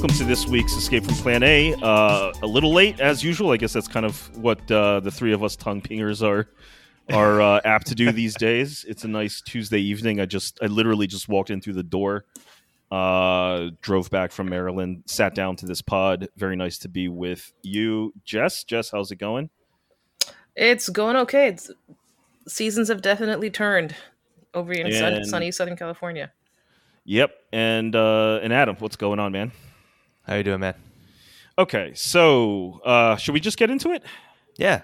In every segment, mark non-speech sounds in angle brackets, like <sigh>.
welcome to this week's Escape from Plan A. Uh, a little late, as usual. I guess that's kind of what uh, the three of us tang pingers are are uh, <laughs> apt to do these days. It's a nice Tuesday evening. I just, I literally just walked in through the door, uh, drove back from Maryland, sat down to this pod. Very nice to be with you, Jess. Jess, how's it going? It's going okay. It's, seasons have definitely turned over in sun, And- sunny Southern California. Yep, and uh, and Adam, what's going on, man? How are you doing, man? Okay, so uh, should we just get into it? Yeah.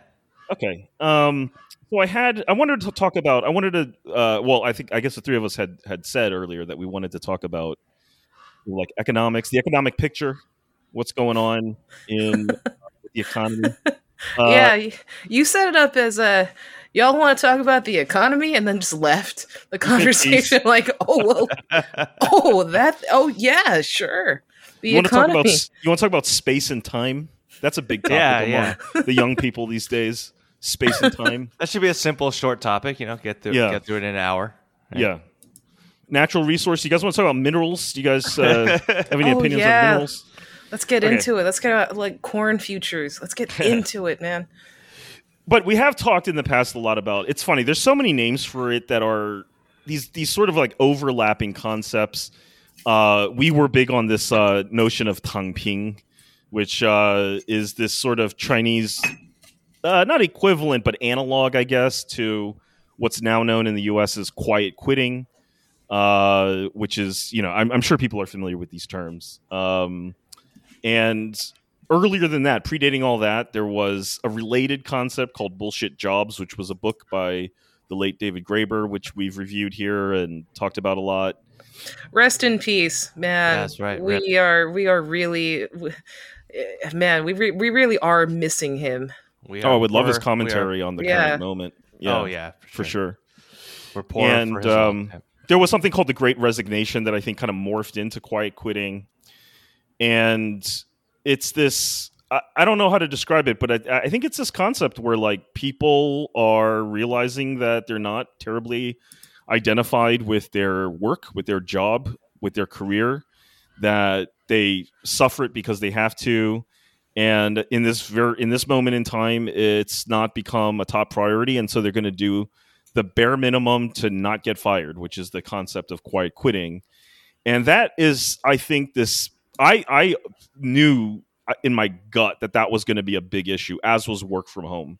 Okay. Um, so I had I wanted to talk about I wanted to uh, well I think I guess the three of us had had said earlier that we wanted to talk about like economics, the economic picture, what's going on in <laughs> the economy. Uh, yeah, you set it up as a y'all want to talk about the economy, and then just left the <laughs> conversation like, oh well, <laughs> oh that, oh yeah, sure, the You want to talk about you want to talk about space and time? That's a big topic Yeah, among yeah. the young people these days. Space and time. <laughs> That should be a simple, short topic. You know, get through Yeah. get through it in an hour. Right. Yeah. Natural resource. You guys want to talk about minerals? Do you guys uh, <laughs> have any Oh, opinions yeah. on minerals? Let's get Okay. into it. Let's get out, like corn futures. Let's get <laughs> into it, man. but we have talked in the past a lot about it's funny there's so many names for it that are these these sort of like overlapping concepts uh, we were big on this uh, notion of tangping which uh, is this sort of chinese uh, not equivalent but analog i guess to what's now known in the us as quiet quitting uh, which is you know I'm, I'm sure people are familiar with these terms um, and earlier than that, predating all that, there was a related concept called Bullshit Jobs, which was a book by the late David Graeber, which we've reviewed here and talked about a lot. Rest in peace, man. That's right, We are we are really, w- eh, man. We re- we really are missing him. We Oh, I would love his poor- are- commentary on the Yeah. current moment. Yeah, oh yeah, for sure. We're poor And, for his um, own- There was something called the Great Resignation that I think kind of morphed into quiet quitting, and it's this. I, I don't know how to describe it, but I, I think it's this concept where like people are realizing that they're not terribly identified with their work, with their job, with their career, that they suffer it because they have to. And in this ver- in this moment in time, it's not become a top priority, and so they're going to do the bare minimum to not get fired, which is the concept of quiet quitting. And that is, I think, this. I I knew uh, in my gut that that was going to be a big issue, as was work from home.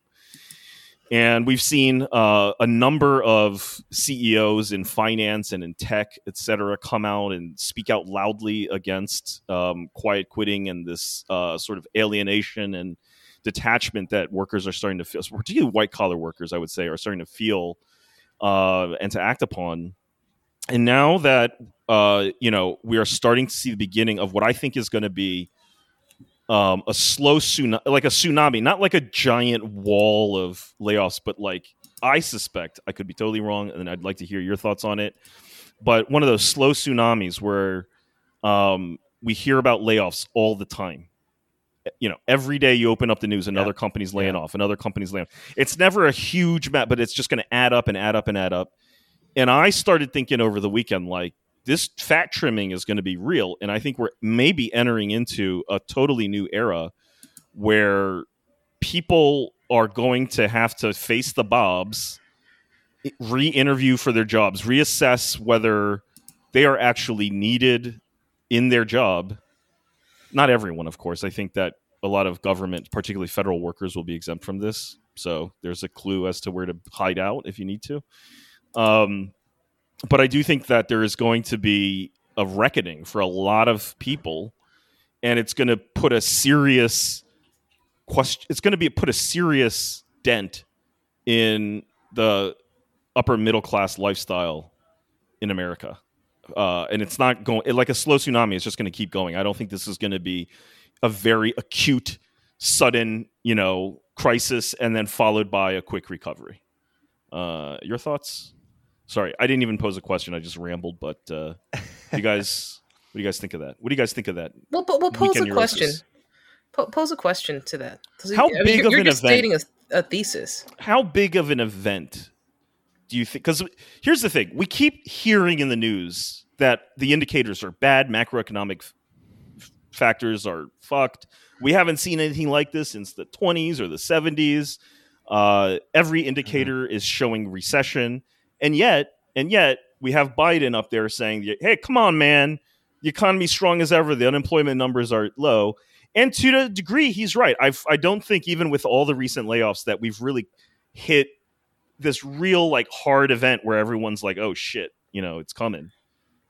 And we've seen uh, a number of CEOs in finance and in tech, et cetera, come out and speak out loudly against um, quiet quitting and this uh, sort of alienation and detachment that workers are starting to feel, particularly white collar workers, I would say, are starting to feel uh, and to act upon. And now that uh, you know we are starting to see the beginning of what I think is going to be um, a slow tsunami, like a tsunami, not like a giant wall of layoffs, but like I suspect I could be totally wrong, and I'd like to hear your thoughts on it. But one of those slow tsunamis where um, we hear about layoffs all the time. You know, every day you open up the news, another Yeah. company's laying Yeah. off, another company's laying off. It's never a huge map, but it's just going to add up and add up and add up. And I started thinking over the weekend, like, this fat trimming is going to be real. And I think we're maybe entering into a totally new era where people are going to have to face the bobs, re interview for their jobs, reassess whether they are actually needed in their job. Not everyone, of course. I think that a lot of government, particularly federal workers, will be exempt from this. So there's a clue as to where to hide out if you need to. Um, but I do think that there is going to be a reckoning for a lot of people, and it's going to put a serious question. It's going to be put a serious dent in the upper middle class lifestyle in America. Uh, and it's not going like a slow tsunami. It's just going to keep going. I don't think this is going to be a very acute, sudden, you know, crisis, and then followed by a quick recovery. Uh, your thoughts? Sorry, I didn't even pose a question. I just rambled. But uh, you guys, <laughs> what do you guys think of that? What do you guys think of that? Well, but we'll pose Weekend a question. neurosis. Po- pose a question to that. How I mean, big you're, of you're an just event- stating a a thesis. How big of an event do you think? Because here's the thing: we keep hearing in the news that the indicators are bad, macroeconomic f- factors are fucked. We haven't seen anything like this since the 20s or the 70s. Uh, every mm-hmm. indicator mm-hmm. is showing recession, and yet, and yet, we have Biden up there saying, "Hey, come on, man, the economy's strong as ever. The unemployment numbers are low." And to a degree, he's right. I I don't think even with all the recent layoffs that we've really hit this real like hard event where everyone's like, "Oh shit, you know, it's coming."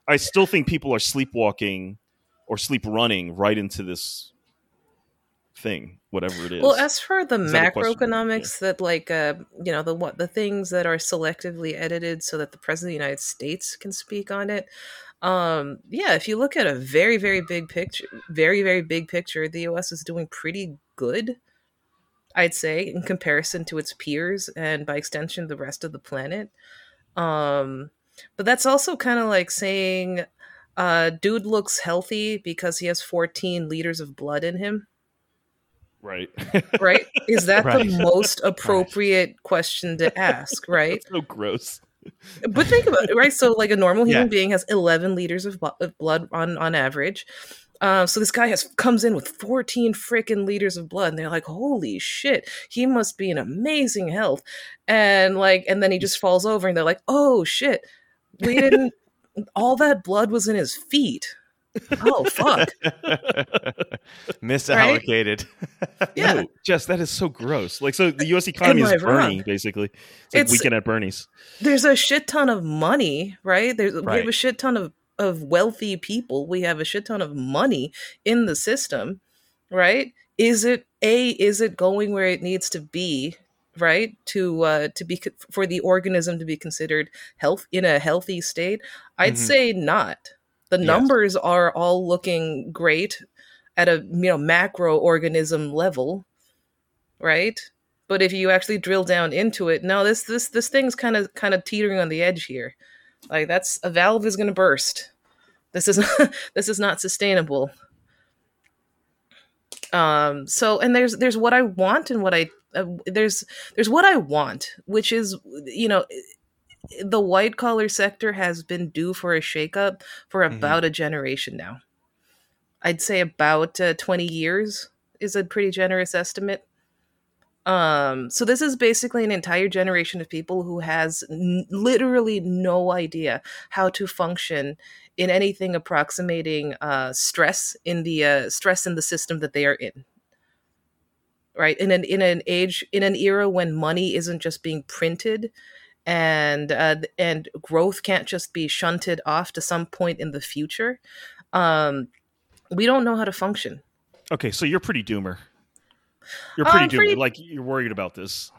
I still think people are sleepwalking or sleep running right into this thing, whatever it is. Well, as for the is macroeconomics that, that, like, uh, you know, the what the things that are selectively edited so that the president of the United States can speak on it. Um, yeah, if you look at a very, very big picture, very, very big picture, the U.S. is doing pretty good. I'd say in comparison to its peers and by extension the rest of the planet. Um, but that's also kind of like saying, uh, dude looks healthy because he has 14 liters of blood in him. Right. right? Is that right. the most <laughs> appropriate right. question to ask, <laughs> right? so gross. But think about it, right? So, like a normal human yeah. being has 11 liters of, of blood on, on average. Uh, so this guy has comes in with 14 freaking liters of blood, and they're like, "Holy shit, he must be in amazing health." And like, and then he just falls over, and they're like, "Oh shit, we didn't. <laughs> all that blood was in his feet." Oh fuck. <laughs> Misallocated. Right? <laughs> yeah. No, jess that is so gross. Like so the us economy is bernie basically. It's like it's, weekend at bernie's. There's a shit ton of money right? There's right. we have a shit ton of of wealthy people. We have a shit ton of money in the system right? Is it a is it going where it needs to be right? To uh to be for the organism to be considered health in a healthy state? I'd mm-hmm. say not the yes. numbers are all looking great at a you know macro organism level, right? But if you actually drill down into it, no, this this this thing's kind of kind of teetering on the edge here. Like that's a valve is going to burst. This is not, <laughs> this is not sustainable. Um. So and there's there's what I want and what I uh, there's there's what I want, which is you know the white collar sector has been due for a shakeup for mm-hmm. about mm-hmm. a generation now. I'd say about uh, 20 years is a pretty generous estimate. Um, so this is basically an entire generation of people who has n- literally no idea how to function in anything approximating uh, stress in the uh, stress in the system that they are in. Right in an in an age in an era when money isn't just being printed and uh, and growth can't just be shunted off to some point in the future. Um, we don't know how to function. Okay, so you're pretty doomer. You're pretty um, doomer. Pretty... Like you're worried about this.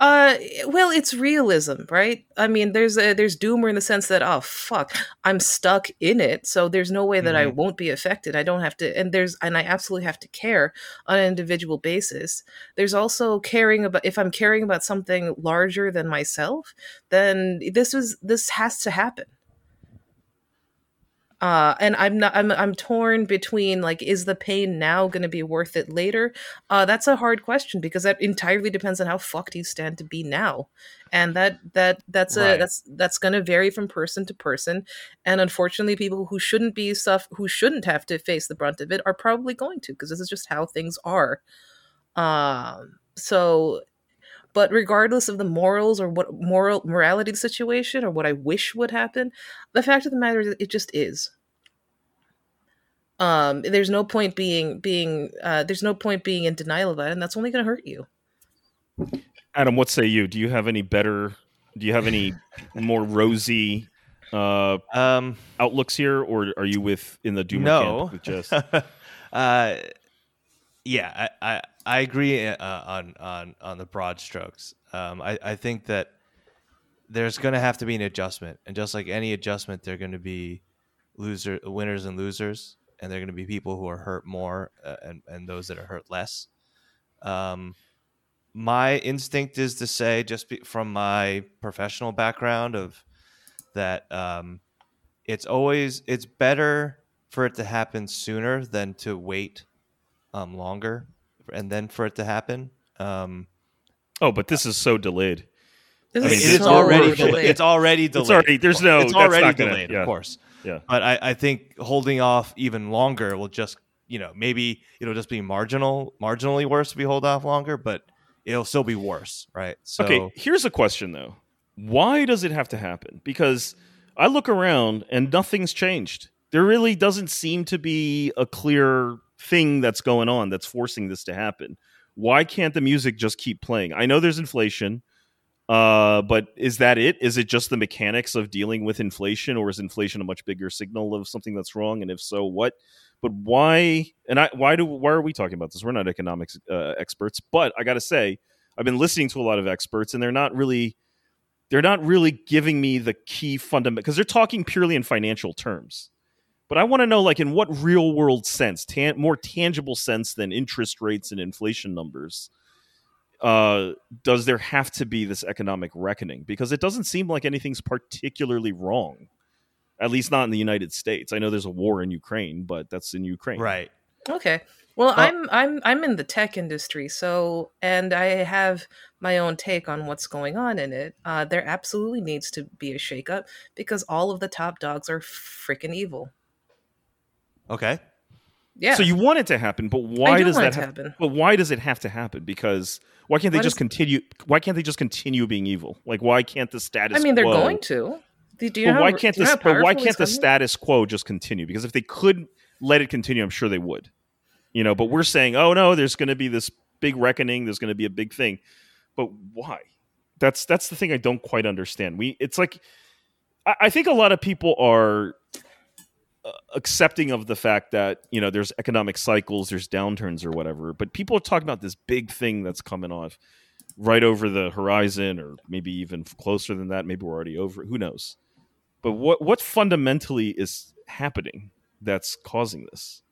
Uh, well, it's realism, right? I mean, there's a, there's doomer in the sense that oh fuck, I'm stuck in it, so there's no way that mm-hmm. I won't be affected. I don't have to, and there's and I absolutely have to care on an individual basis. There's also caring about if I'm caring about something larger than myself, then this is this has to happen uh, and I'm not I'm I'm torn between like is the pain now going to be worth it later? Uh, that's a hard question because that entirely depends on how fucked you stand to be now, and that that that's right. a that's that's going to vary from person to person, and unfortunately, people who shouldn't be stuff who shouldn't have to face the brunt of it are probably going to because this is just how things are. Um, so but regardless of the morals or what moral morality of the situation or what I wish would happen, the fact of the matter is it just is. Um, there's no point being being uh, there's no point being in denial of that, and that's only going to hurt you. Adam, what say you? Do you have any better? Do you have any more rosy uh, um, outlooks here, or are you with in the Doomer no. camp with Jess? <laughs> uh, yeah, I, I, I agree uh, on on on the broad strokes. Um, I I think that there's going to have to be an adjustment, and just like any adjustment, there are going to be loser winners and losers, and there are going to be people who are hurt more uh, and and those that are hurt less. Um, my instinct is to say, just be, from my professional background, of that um, it's always it's better for it to happen sooner than to wait um, longer and then for it to happen. Um, Oh, but this is so delayed. This I I mean, mean, it's is already horrible. delayed. It's already delayed. It's already there's no. it's that's already not gonna- delayed, yeah, of course. Yeah. But I, I think holding off even longer will just you know maybe it'll just be marginal, marginally worse if we hold off longer, but it'll still be worse, right? So Okay, here's a question though. Why does it have to happen? Because I look around and nothing's changed. There really doesn't seem to be a clear thing that's going on that's forcing this to happen. Why can't the music just keep playing? I know there's inflation, uh, but is that it? Is it just the mechanics of dealing with inflation, or is inflation a much bigger signal of something that's wrong? And if so, what? But why? And I why do why are we talking about this? We're not economics uh, experts, but I got to say, I've been listening to a lot of experts, and they're not really they're not really giving me the key fundament because they're talking purely in financial terms. But I want to know, like, in what real world sense, tan- more tangible sense than interest rates and inflation numbers, uh, does there have to be this economic reckoning? Because it doesn't seem like anything's particularly wrong, at least not in the United States. I know there's a war in Ukraine, but that's in Ukraine. right. Okay. Well, Uh, I'm I'm I'm in the tech industry, so and I have my own take on what's going on in it. Uh, there absolutely needs to be a shakeup because all of the top dogs are freaking evil. Okay. Yeah. So you want it to happen, but why do does that have, happen. But why does it have to happen? Because why can't they Why just does- continue? Why can't they just continue being evil? Like why can't the status? I mean, they're quo, going to. Do you But know why how- can't do you know the but why can't the status quo just continue? Because if they could let it continue, I'm sure they would. You know, but we're saying, oh no, there's going to be this big reckoning. There's going to be a big thing. But why? That's that's the thing I don't quite understand. We it's like I, I think a lot of people are accepting of the fact that you know there's economic cycles, there's downturns or whatever. But people are talking about this big thing that's coming off right over the horizon, or maybe even closer than that. Maybe we're already over. Who knows? But what what fundamentally is happening that's causing this?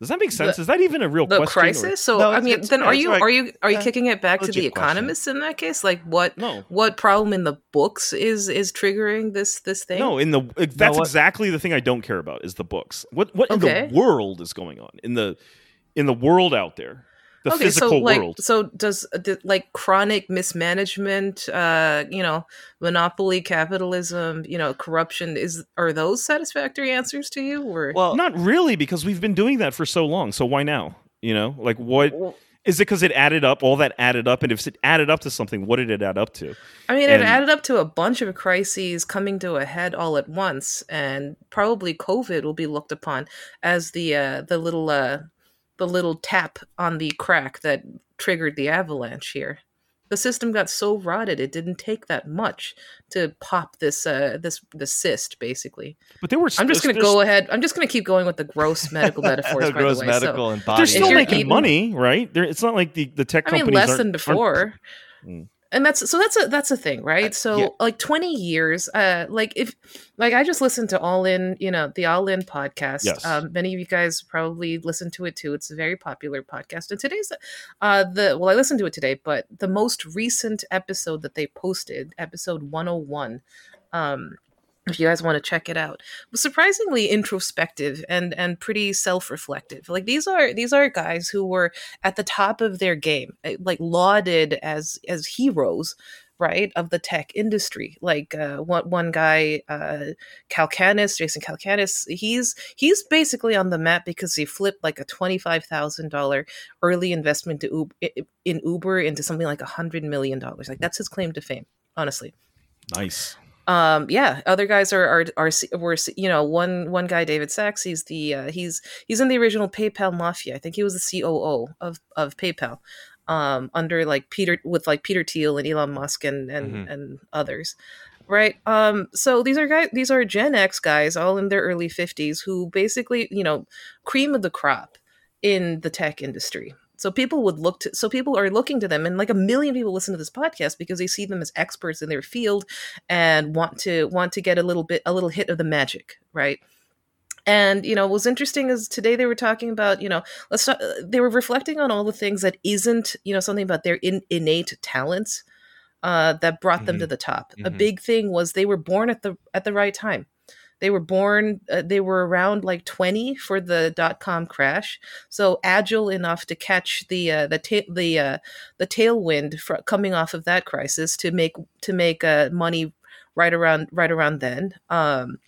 Does that make sense? The- is that even a real the question? or- crisis. So No, I mean, it's then fair, are you right. are you are you Yeah. kicking it back to the Legit question. economists in that case? Like what No, what problem in the books is is triggering this this thing? no. In the that's what- exactly the thing I don't care about is the books. What what Okay. in the world is going on in the in the world out there, the okay, physical so like, world? so does uh, like chronic mismanagement, uh, you know, monopoly capitalism, you know, corruption is are those satisfactory answers to you? Or Well, Not really, because we've been doing that for so long. So why now? You know, like what Well, is it? Because it added up, all that added up, and if it added up to something, what did it add up to? I mean, And- it added up to a bunch of crises coming to a head all at once, and probably COVID will be looked upon as the uh, the little uh, the little tap on the crack that triggered the avalanche here. The system got so rotted; it didn't take that much to pop this uh, this the cyst, basically. But there were. I'm just going to go ahead. I'm just going to keep going with the gross medical <laughs> metaphors. by gross the way, so- medical and But body. they're still making eating- money, right? They're, it's not like the, the tech I mean, companies less than before. Mm. And that's so that's a that's a thing, right? Uh, so yeah. like 20 years, uh like if like I just listened to All In, you know, the All In podcast. Yes. Um many of you guys probably listen to it too. It's a very popular podcast. And today's uh the well I listened to it today, but the most recent episode that they posted, episode 101, um if you guys want to check it out. Was surprisingly introspective and and pretty self-reflective. Like these are these are guys who were at the top of their game eh, like lauded as as heroes right of the tech industry. Like uh one, one guy uh Calacanis jason Calacanis he's he's basically on the map because he flipped like a $25000 early investment to Uber, in uber into something like a hundred million dollars. Like that's his claim to fame honestly. Nice. Um yeah other guys are are are were you know one one guy david Sacks he's the uh, he's he's in the original paypal mafia. I think he was the coo of of paypal um under like peter with like peter thiel and elon musk and and Mhm. and others right? Um so these are guys these are gen x guys all in their early 50s who basically you know cream of the crop in the tech industry so people would look to so people are looking to them and like a million people listen to this podcast because they see them as experts in their field and want to want to get a little bit a little hit of the magic right and you know what was interesting is today they were talking about you know let's talk, uh, they were reflecting on all the things that isn't you know something about their in, innate talents uh, that brought them Mhm. to the top a Mhm. big thing was they were born at the at the right time They were born, uh, they were around like 20 for the dot com crash. So agile enough to catch the uh, the ta- the uh, the tailwind fr- coming off of that crisis to make to make uh, money right around right around then. Um,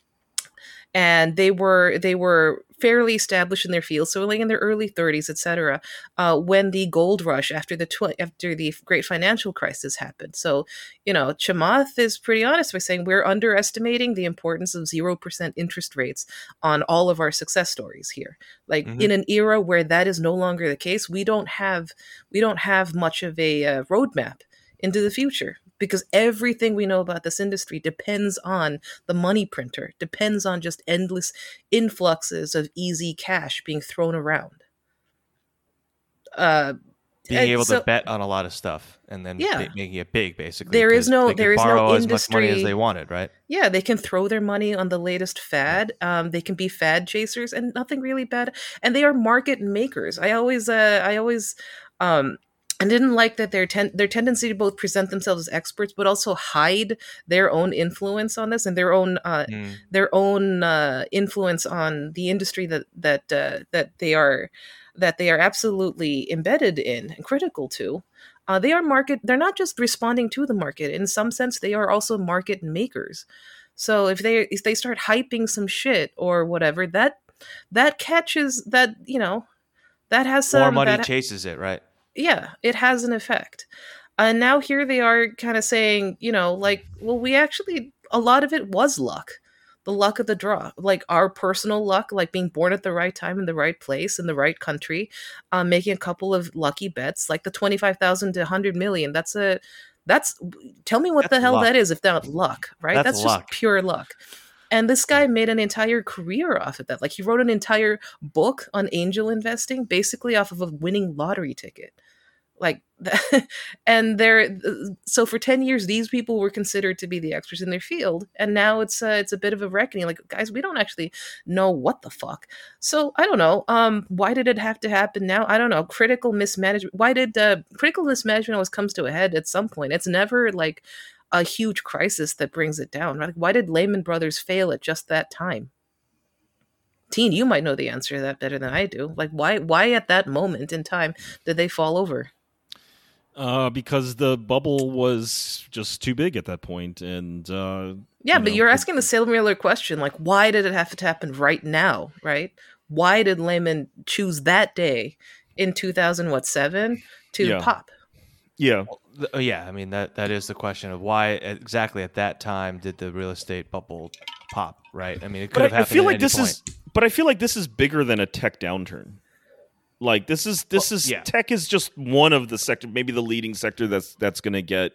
and they were they were fairly established in their field, so like in their early 30s, etc. Uh, when the gold rush after the tw- after the great financial crisis happened. So you know, Chamath is pretty honest by saying we're underestimating the importance of zero percent interest rates on all of our success stories here. Like mm-hmm. in an era where that is no longer the case, we don't have we don't have much of a uh, roadmap into the future because everything we know about this industry depends on the money printer, depends on just endless influxes of easy cash being thrown around. Uh, being able so, to bet on a lot of stuff and then yeah. making it big basically there is no there is no industry as much money as they wanted right? Yeah they can throw their money on the latest fad. Um, they can be fad chasers and nothing really bad. And they are market makers. I always uh, i always um, and didn't like that their ten- their tendency to both present themselves as experts but also hide their own influence on this and their own uh, mm. their own uh, influence on the industry that that uh, that they are that they are absolutely embedded in and critical to. Uh, they are market. They're not just responding to the market. In some sense, they are also market makers. So if they if they start hyping some shit or whatever, that that catches that you know that has some more money that, chases it, right? Yeah, it has an effect. And now here they are kind of saying, you know, like, well, we actually, a lot of it was luck. The luck of the draw, like our personal luck, like being born at the right time in the right place in the right country, um, making a couple of lucky bets, like the twenty-five thousand to hundred million. That's a, that's. Tell me what that's the hell luck. that is if not luck, right? That's, that's just pure luck. And this guy made an entire career off of that. Like he wrote an entire book on angel investing basically off of a winning lottery ticket. Like <laughs> and there so for 10 years these people were considered to be the experts in their field and now it's uh, it's a bit of a reckoning like guys we don't actually know what the fuck. So I don't know um why did it have to happen now? I don't know. Critical mismanagement. Why did uh, critical mismanagement always comes to a head at some point? It's never like a huge crisis that brings it down. Right? Why did Lehman Brothers fail at just that time? Teen, you might know the answer to that better than I do. Like, why? Why at that moment in time did they fall over? Uh, because the bubble was just too big at that point, and uh, yeah, you but know, you're asking the similar question, like, why did it have to happen right now? Right? Why did Lehman choose that day in 2000 what seven to yeah. pop? Yeah, oh, oh, yeah, I mean that that is the question of why exactly at that time did the real estate bubble pop, right? I mean, it could but have I, happened. I feel like this point. is, but I feel like this is bigger than a tech downturn. Like this is this well, is yeah. tech is just one of the sector, maybe the leading sector that's that's going to get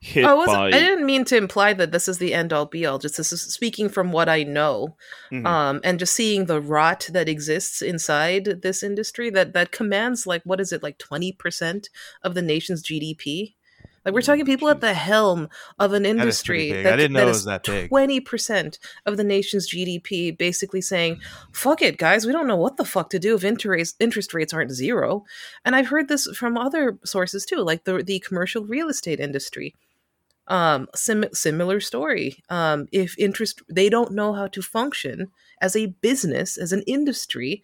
hit oh, by. I didn't mean to imply that this is the end all be all. Just this is speaking from what I know, mm-hmm. um, and just seeing the rot that exists inside this industry that that commands like what is it like twenty percent of the nation's GDP. Like we're talking people at the helm of an industry that, that, I didn't know that was that big. Twenty percent of the nation's GDP, basically saying, "Fuck it, guys, we don't know what the fuck to do if interest interest rates aren't zero. And I've heard this from other sources too, like the the commercial real estate industry um, sim- similar story. Um, if interest, they don't know how to function as a business, as an industry,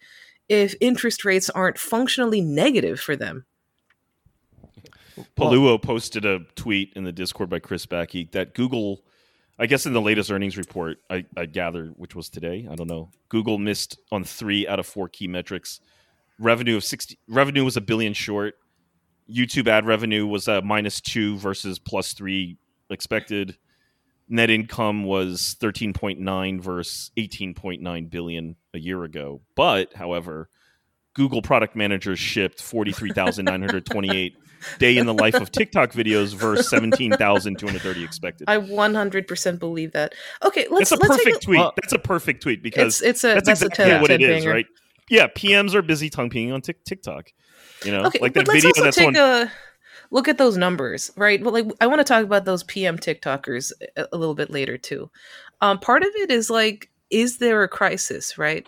if interest rates aren't functionally negative for them. Paluo posted a tweet in the Discord by Chris Backey that Google, I guess in the latest earnings report, I, I gather, which was today, I don't know, Google missed on three out of four key metrics. Revenue of sixty revenue was a billion short. YouTube ad revenue was a minus two versus plus three expected. Net income was 13.9 versus 18.9 billion a year ago. But, however, Google product managers shipped 43,928 <laughs> day in the life of TikTok videos versus 17,230 expected. I 100% believe that. Okay, let's. It's a let's perfect a, tweet. Well, that's a perfect tweet because it's, it's a, that's, that's exactly a what it is, right? Yeah, PMs are busy tang pinging on TikTok. You know, okay, like that video that's on. A, look at those numbers, right? Well, like I want to talk about those PM TikTokers a, a little bit later too. Um, part of it is like, is there a crisis, right?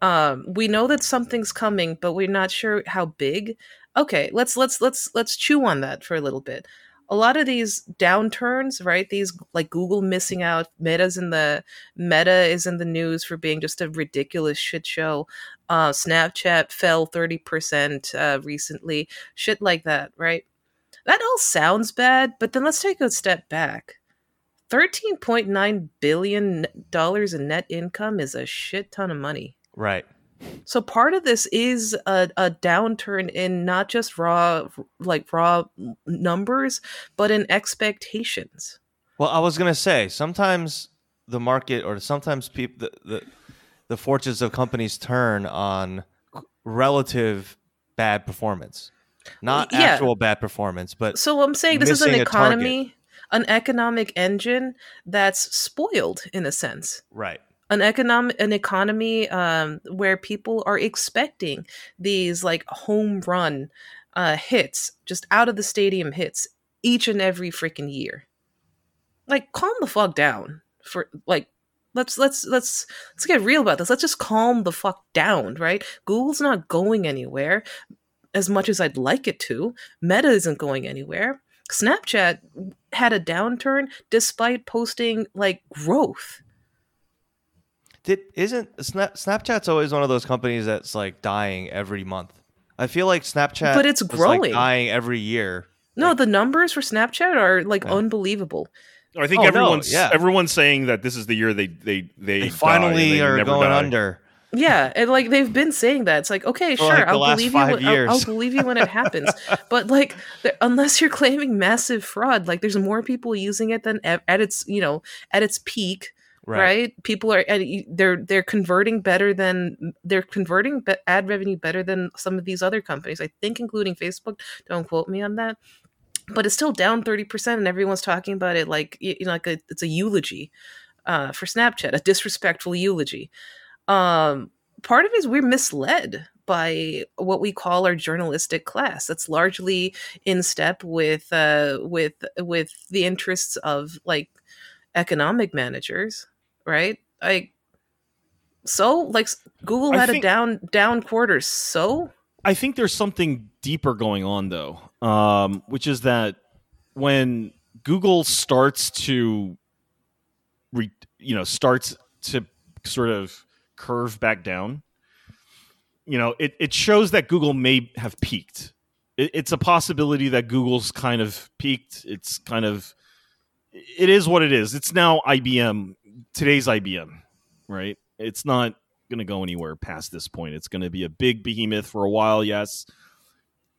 Um, we know that something's coming, but we're not sure how big. Okay, let's let's let's let's chew on that for a little bit. A lot of these downturns, right? These like Google missing out, Meta's in the Meta is in the news for being just a ridiculous shit show. Uh, Snapchat fell thirty percent uh, recently, shit like that, right? That all sounds bad, but then let's take a step back. Thirteen point nine billion dollars in net income is a shit ton of money. Right. So part of this is a, a downturn in not just raw like raw numbers, but in expectations. Well, I was gonna say sometimes the market or sometimes people the, the the fortunes of companies turn on relative bad performance, not Yeah. actual bad performance, but So I'm saying this is an Missing a target. economy, an economic engine that's spoiled in a sense. right. An economic an economy um, where people are expecting these like home run uh, hits, just out of the stadium hits each and every freaking year. Like calm the fuck down for like let's let's let's let's get real about this. Let's just calm the fuck down, right? Google's not going anywhere as much as I'd like it to. Meta isn't going anywhere. Snapchat had a downturn despite posting like growth. Did isn't Snap, Snapchat's always one of those companies that's like dying every month. I feel like Snapchat, But it's was, like, growing. dying every year. No, the numbers for Snapchat are like Yeah. unbelievable. I think Oh, no, everyone's yeah. everyone's saying that this is the year they they they, They finally they are going die. under. Yeah, and like they've been saying that. It's like, okay, For, sure, like, I'll believe you. When, I'll, I'll believe you when it happens. <laughs> but like, unless you're claiming massive fraud, like there's more people using it than at, at its you know at its peak, Right. right? People are they're they're converting better than they're converting ad revenue better than some of these other companies. I think, including Facebook. Don't quote me on that. But it's still down thirty percent, and everyone's talking about it like you know, like a, it's a eulogy uh, for Snapchat, a disrespectful eulogy. Um, part of it is we're misled by what we call our journalistic class. That's largely in step with uh, with with the interests of like economic managers, right? Like so, like Google had think- a down down quarter. So I think there's something deeper going on though, um, which is that when Google starts to, re, you know, starts to sort of curve back down, you know, it, it shows that Google may have peaked. It, it's a possibility that Google's kind of peaked. It's kind of, it is what it is. It's now IBM, today's IBM, right? It's not going to go anywhere past this point. It's going to be a big behemoth for a while, yes,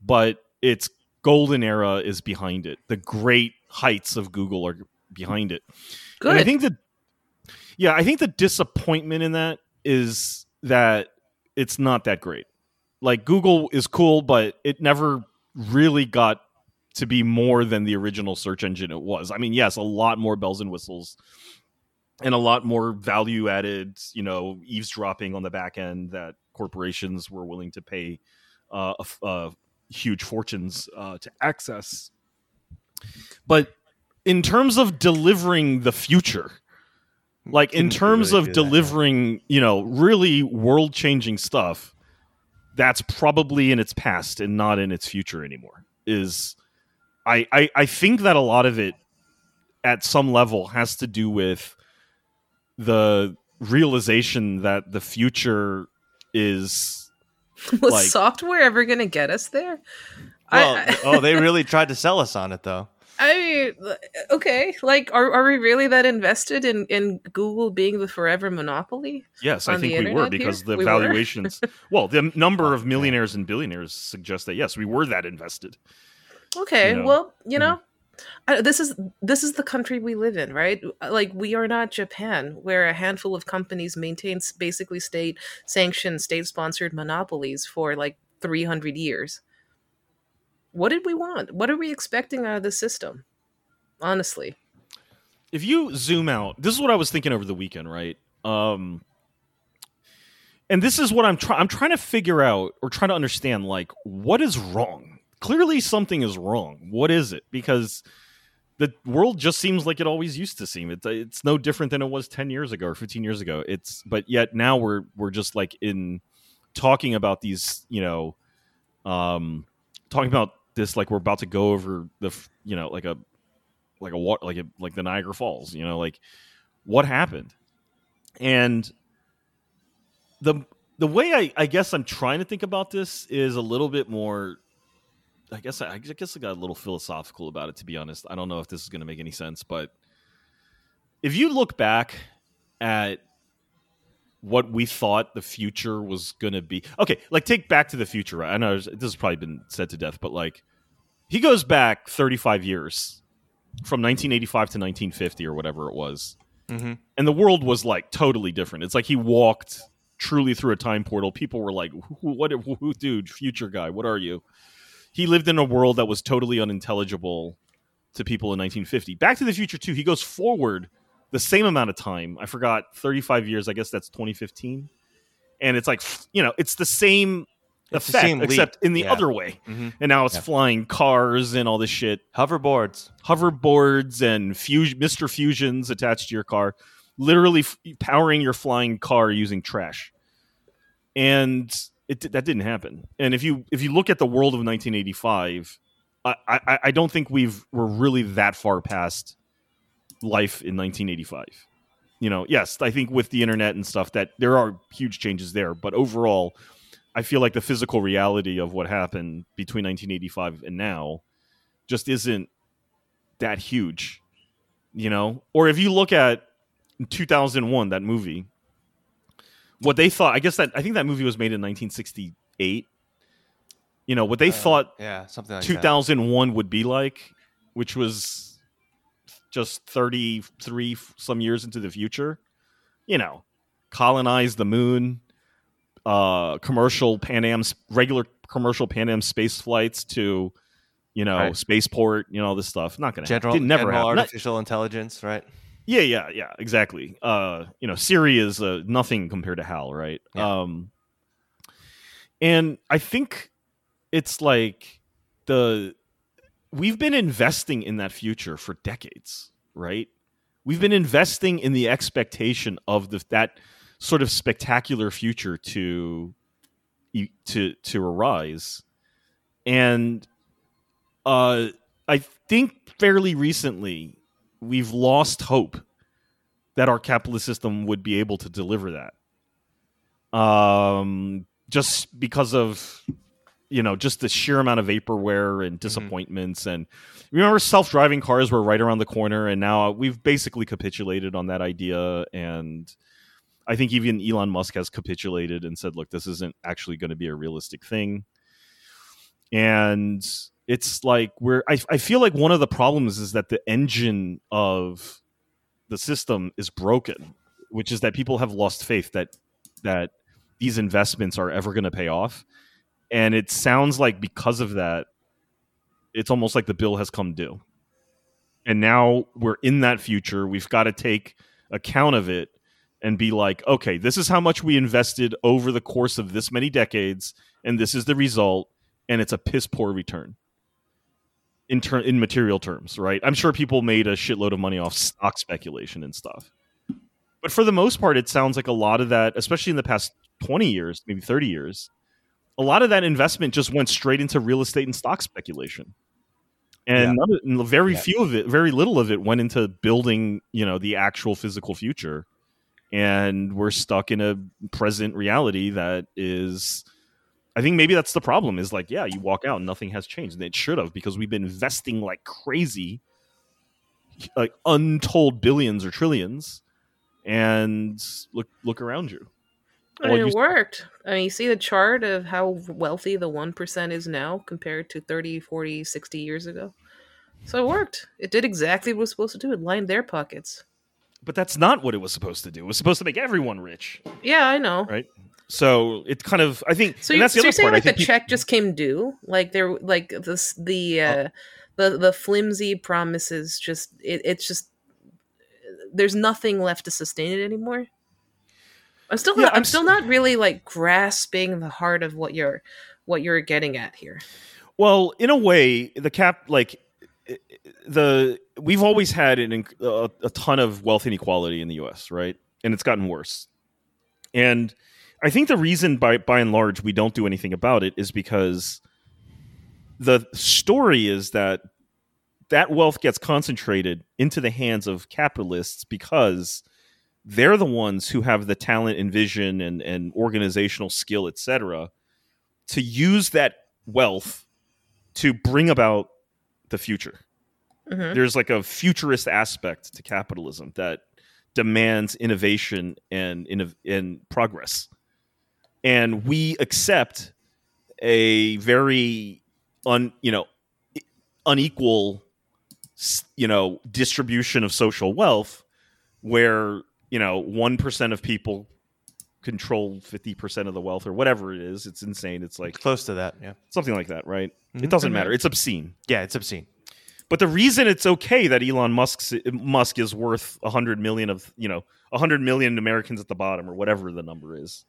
but its golden era is behind it. The great heights of Google are behind it. good. And I think that, yeah, I think the disappointment in that is that it's not that great. Like Google is cool, but it never really got to be more than the original search engine it was. I mean, yes, a lot more bells and whistles and a lot more value added, you know, eavesdropping on the back end that corporations were willing to pay uh, uh, huge fortunes uh, to access. But in terms of delivering the future, like in terms really of do that, delivering, you know, really world changing stuff, that's probably in its past and not in its future anymore. Is I, I I think that a lot of it at some level has to do with the realization that the future is <laughs> Was like- software ever going to get us there? Well, I, I, oh, they <laughs> really tried to sell us on it though. I mean, okay, like, are, are we really that invested in, in Google being the forever monopoly? yes i On the think we were because here? the We valuations <laughs> well the number of millionaires and billionaires suggest that yes we were that invested Okay, You know? well, you hmm. know, I, this is this is the country we live in, right? Like, we are not Japan, where a handful of companies maintain basically state sanctioned, state sponsored monopolies for like three hundred years. What did we want? What are we expecting out of the system? Honestly, if you zoom out this is what i was thinking over the weekend right um and this is what i'm trying i'm trying to figure out or trying to understand like what is wrong clearly something is wrong what is it because the world just seems like it always used to seem it's it's no different than it was 10 years ago or 15 years ago it's but yet now we're we're just like in talking about these you know um talking about this like we're about to go over the you know like a like a water like a, like the Niagara Falls. You know, like what happened, and the the way I, I guess I'm trying to think about this is a little bit more. I guess I, I guess I got a little philosophical about it. To be honest, I don't know if this is going to make any sense, but if you look back at what we thought the future was going to be, okay, like take Back to the Future. Right? I know this has probably been said to death, but like he goes back 35 years from 1985 to 1950 or whatever it was, Mm-hmm. and the world was like totally different. It's like he walked truly through a time portal. People were like, "What, who, dude? Future guy? What are you?" He lived in a world that was totally unintelligible to people in 1950. Back to the Future 2, he goes forward the same amount of time. I forgot 35 years. I guess that's 2015, and it's like you know, it's the same It's the effect same except in the Yeah. other way. Mm-hmm. And now it's Yeah. flying cars and all this shit Hoverboards. hoverboards and fus- Mr. Fusions attached to your car, literally f- powering your flying car using trash. And it that didn't happen. And if you if you look at the world of 1985, I I, I don't think we've we're really that far past life in 1985. You know, yes, I think with the internet and stuff that there are huge changes there, but overall, I feel like the physical reality of what happened between 1985 and now just isn't that huge, you know? Or if you look at 2001, that movie, what they thought, I guess that, I think that movie was made in 1968. You know, what they Uh, thought Yeah, something like that. 2001 would be like, which was just 33 some years into the future, you know, colonize the moon, uh, commercial Pan Am, regular commercial Pan Am space flights to, you know, Right. spaceport, you know, all this stuff. Not going to General, happen. Never general happen. Not- artificial intelligence, right? Yeah, yeah, yeah, exactly. Uh, you know, Siri is uh, nothing compared to Hal, right? Yeah. Um, and I think it's like the we've been investing in that future for decades, right? We've been investing in the expectation of the that sort of spectacular future to to to arise, and uh, I think fairly recently we've lost hope that our capitalist system would be able to deliver that. Um, just because of you know just the sheer amount of vaporware and disappointments. And remember self-driving cars were right around the corner and now we've basically capitulated on that idea. And i think even elon musk has capitulated and said look this isn't actually going to be a realistic thing. And it's like we're I, I feel like one of the problems is that the engine of the system is broken which is that people have lost faith that that these investments are ever going to pay off. And it sounds like because of that it's almost like the bill has come due. And now we're in that future. We've got to take account of it and be like okay this is how much we invested over the course of this many decades and this is the result and it's a piss poor return in ter- in material terms right i'm sure people made a shitload of money off stock speculation and stuff but for the most part it sounds like a lot of that especially in the past 20 years maybe 30 years a lot of that investment just went straight into real estate and stock speculation and Yeah. none of, very Yeah. few of it very little of it went into building you know the actual physical future and we're stuck in a present reality that is i think maybe that's the problem is like yeah you walk out nothing has changed and it should have because we've been investing like crazy like untold billions or trillions and look look around you I Well, mean, you- it worked. I mean, you see the chart of how wealthy the 1% is now compared to 30, 40, 60 years ago. So it worked. It did exactly what it was supposed to do. It lined their pockets. but that's not what it was supposed to do it was supposed to make everyone rich Yeah, I know. right so it kind of i think So, you, that's the so you're saying part like the think peop- check just came due? Like there, like this, the uh, the the flimsy promises just it, it's just there's nothing left to sustain it anymore. I'm still Yeah, not, I'm I'm still not really like grasping the heart of what you're what you're getting at here. Well, in a way, the cap like the we've always had an, a, a ton of wealth inequality in the U.S. right, and it's gotten worse. And I think the reason, by by and large, we don't do anything about it is because the story is that that wealth gets concentrated into the hands of capitalists because they're the ones who have the talent and vision and, and organizational skill, etc., to use that wealth to bring about the future. Mhm. There's like a futurist aspect to capitalism that demands innovation and and progress. And we accept a very un you know unequal you know distribution of social wealth where you know 1% of people control 50% of the wealth or whatever it is it's insane it's like Close to that. Yeah. something like that right Mhm. it doesn't matter it's obscene Yeah. It's obscene. but the reason it's okay that Elon Musk's, Musk is worth 100 million of, you know, 100 million Americans at the bottom or whatever the number is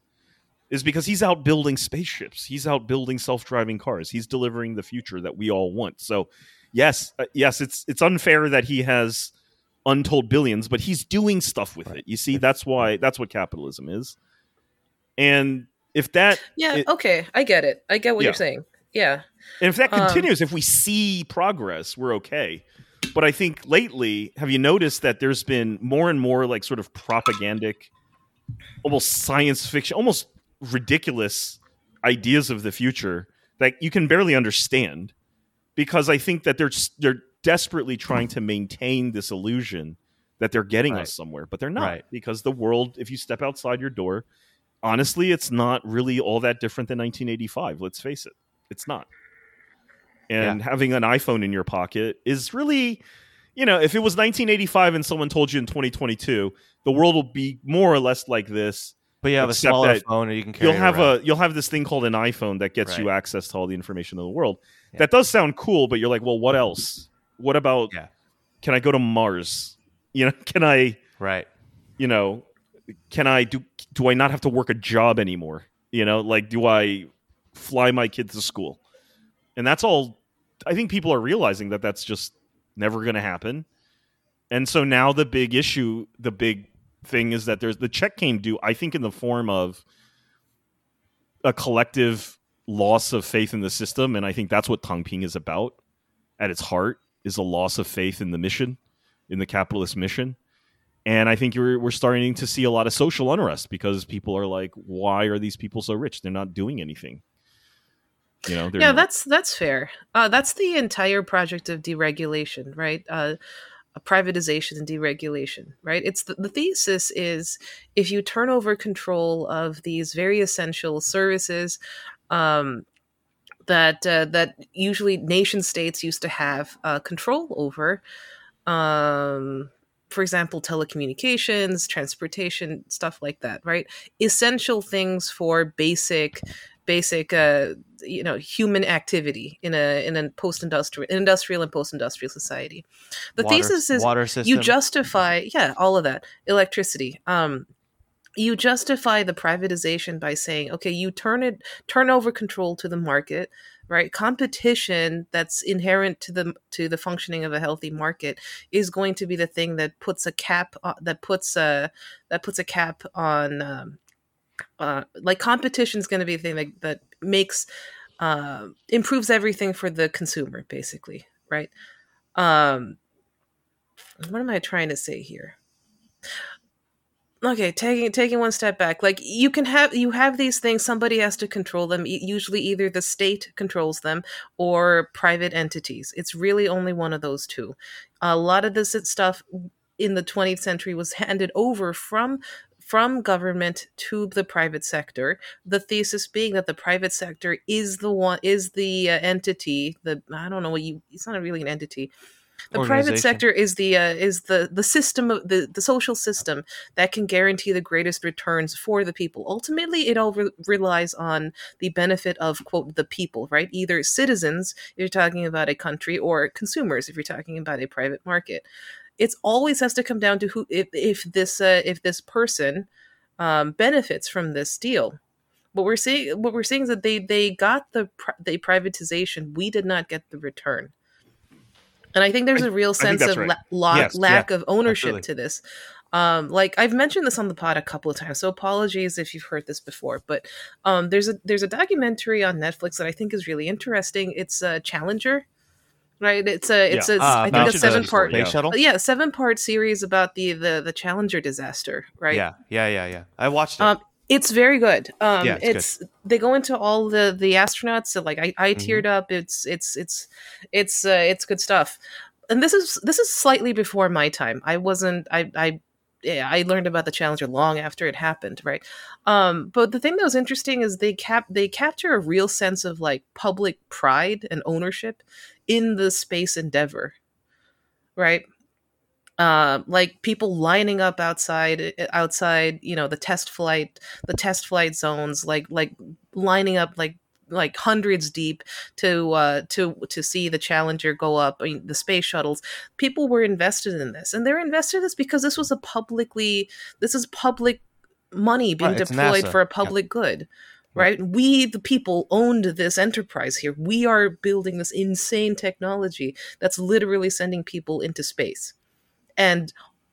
is because he's out building spaceships. He's out building self-driving cars. He's delivering the future that we all want. So, yes, uh, yes, it's it's unfair that he has untold billions, but he's doing stuff with it. You see, that's why that's what capitalism is. And if that Yeah, it- okay, I get it. I get what Yeah. you're saying. Yeah. And if that Um, continues, if we see progress, we're okay. But I think lately, have you noticed that there's been more and more like sort of propagandic, almost science fiction, almost ridiculous ideas of the future that you can barely understand because I think that they're they're desperately trying to maintain this illusion that they're getting Right. us somewhere, but they're not Right. because the world, if you step outside your door, honestly, it's not really all that different than 1985. Let's face it, it's not. And having an iPhone in your pocket is really, you know, if it was 1985 and someone told you in 2022 the world will be more or less like this, But you have a smaller phone, and you can carry. you'll have around. a you'll have this thing called an iPhone that gets you access to all the information in the world. Yeah. That does sound cool, but you're like, well, what else? What about? Yeah. Can I go to Mars? You know, <laughs> can I? right. You know, can I do? Do I not have to work a job anymore? You know, like do I fly my kid to school? And that's all. I think people are realizing that that's just never going to happen. And so now the big issue, the big thing is that there's the check came due. I think in the form of a collective loss of faith in the system, and I think that's what Tang Ping is about. At its heart, is a loss of faith in the mission, in the capitalist mission. And I think we're starting to see a lot of social unrest because people are like, "Why are these people so rich? They're not doing anything." You know, yeah not- that's that's fair uh, that's the entire project of deregulation right uh, privatization and deregulation right? It's the, the thesis is if you turn over control of these very essential services um, that uh, that usually nation states used to have uh, control over um, for example telecommunications transportation stuff like that right? Essential things for basic basic uh, you know human activity in a in a post-industrial industrial and post-industrial society. The Water- thesis is water system. you justify yeah all of that electricity. Um you justify the privatization by saying okay you turn it turn over control to the market right? Competition that's inherent to the to the functioning of a healthy market is going to be the thing that puts a cap on, that puts a that puts a cap on um, uh, like competition is going to be the thing that, that makes uh, improves everything for the consumer basically right? Um what am i trying to say here? Okay taking taking one step back like you can have you have these things somebody has to control them usually either the state controls them or private entities. It's really only one of those two. A lot of this stuff in the 20th century was handed over from from government to the private sector the thesis being that the private sector is the one is the uh, entity the i don't know what you it's not really an entity. The private sector is the uh, is the the system of the the social system that can guarantee the greatest returns for the people. Ultimately it all re- relies on the benefit of quote the people right? Either citizens if you're talking about a country or consumers if you're talking about a private market it's always has to come down to who if, if this uh, if this person um, benefits from this deal what we're seeing what we're seeing is that they they got the the privatization we did not get the return and I think there's a real sense of right. la- la- Yes, lack yeah, of ownership absolutely. to this. Um, like I've mentioned this on the pod a couple of times, so apologies if you've heard this before. But um, there's a there's a documentary on Netflix that I think is really interesting. It's uh, Challenger, right? It's a it's Yeah. a Ah, I think a seven part Space shuttle. yeah seven part series about the the the Challenger disaster, right? Yeah, yeah, yeah, yeah. I watched it. Um, it's very good. Um, Yeah, it's, it's they go into all the the astronauts. So like I, I Mhm. teared up. It's it's it's it's uh, it's good stuff. And this is this is slightly before my time. I wasn't. I I yeah, I learned about the Challenger long after it happened, right? Um, but the thing that was interesting is they cap they capture a real sense of like public pride and ownership in the space endeavor, right? Uh, like people lining up outside outside you know the test flight the test flight zones like like lining up like like hundreds deep to uh to to see the challenger go up I mean, the space shuttles people were invested in this and they're invested in this because this was a publicly this is public money being Right, deployed NASA. for a public good right we the people owned this enterprise here we are building this insane technology that's literally sending people into space and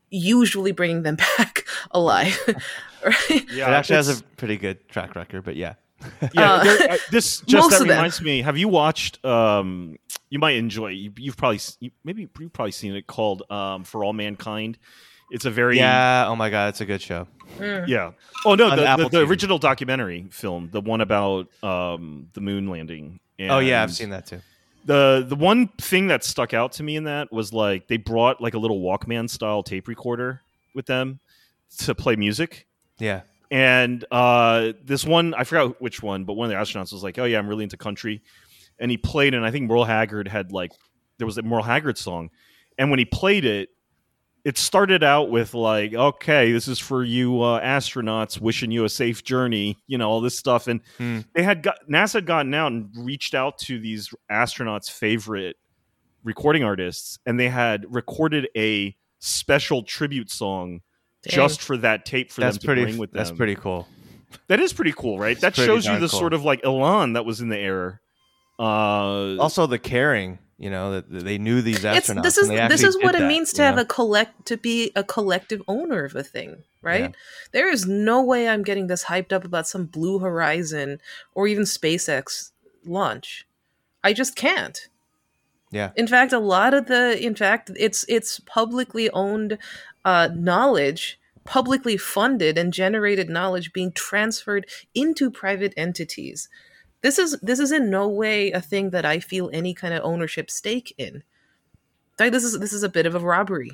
usually bringing them <laughs> back alive <laughs> right Yeah, it actually has a pretty good track record, but yeah. <laughs> yeah. uh, there- I- this just that reminds me. Have you watched? Um, you might enjoy. You, you've probably you, maybe you've probably seen it called um, "For All Mankind." It's a very Yeah. Oh my god, it's a good show. Mm. yeah. Oh no, the, the, the original documentary film, the one about um, the moon landing. oh yeah, I've seen that too. the the one thing that stuck out to me in that was like they brought like a little Walkman style tape recorder with them to play music. Yeah. And uh, this one, I forgot which one, but one of the astronauts was like, "Oh yeah, I'm really into country," and he played, and I think Merle Haggard had like there was a Merle Haggard song, and when he played it, it started out with like, "Okay, this is for you uh, astronauts, wishing you a safe journey," you know, all this stuff, and Hmm. they had got NASA had gotten out and reached out to these astronauts' favorite recording artists, and they had recorded a special tribute song Dang. just for that tape for That's them to pretty. bring with them. That's pretty cool. That is pretty cool, right? That shows you the cool. sort of like elan that was in the air. Uh, Also, the caring. You know that they knew these it's astronauts. this is this is what it that, means to have know? a collect to be a collective owner of a thing right Yeah. there is no way i'm getting this hyped up about some blue horizon or even spacex launch i just can't Yeah. in fact a lot of the in fact it's it's publicly owned uh knowledge publicly funded and generated knowledge being transferred into private entities this is this is in no way a thing that i feel any kind of ownership stake in like this is this is a bit of a robbery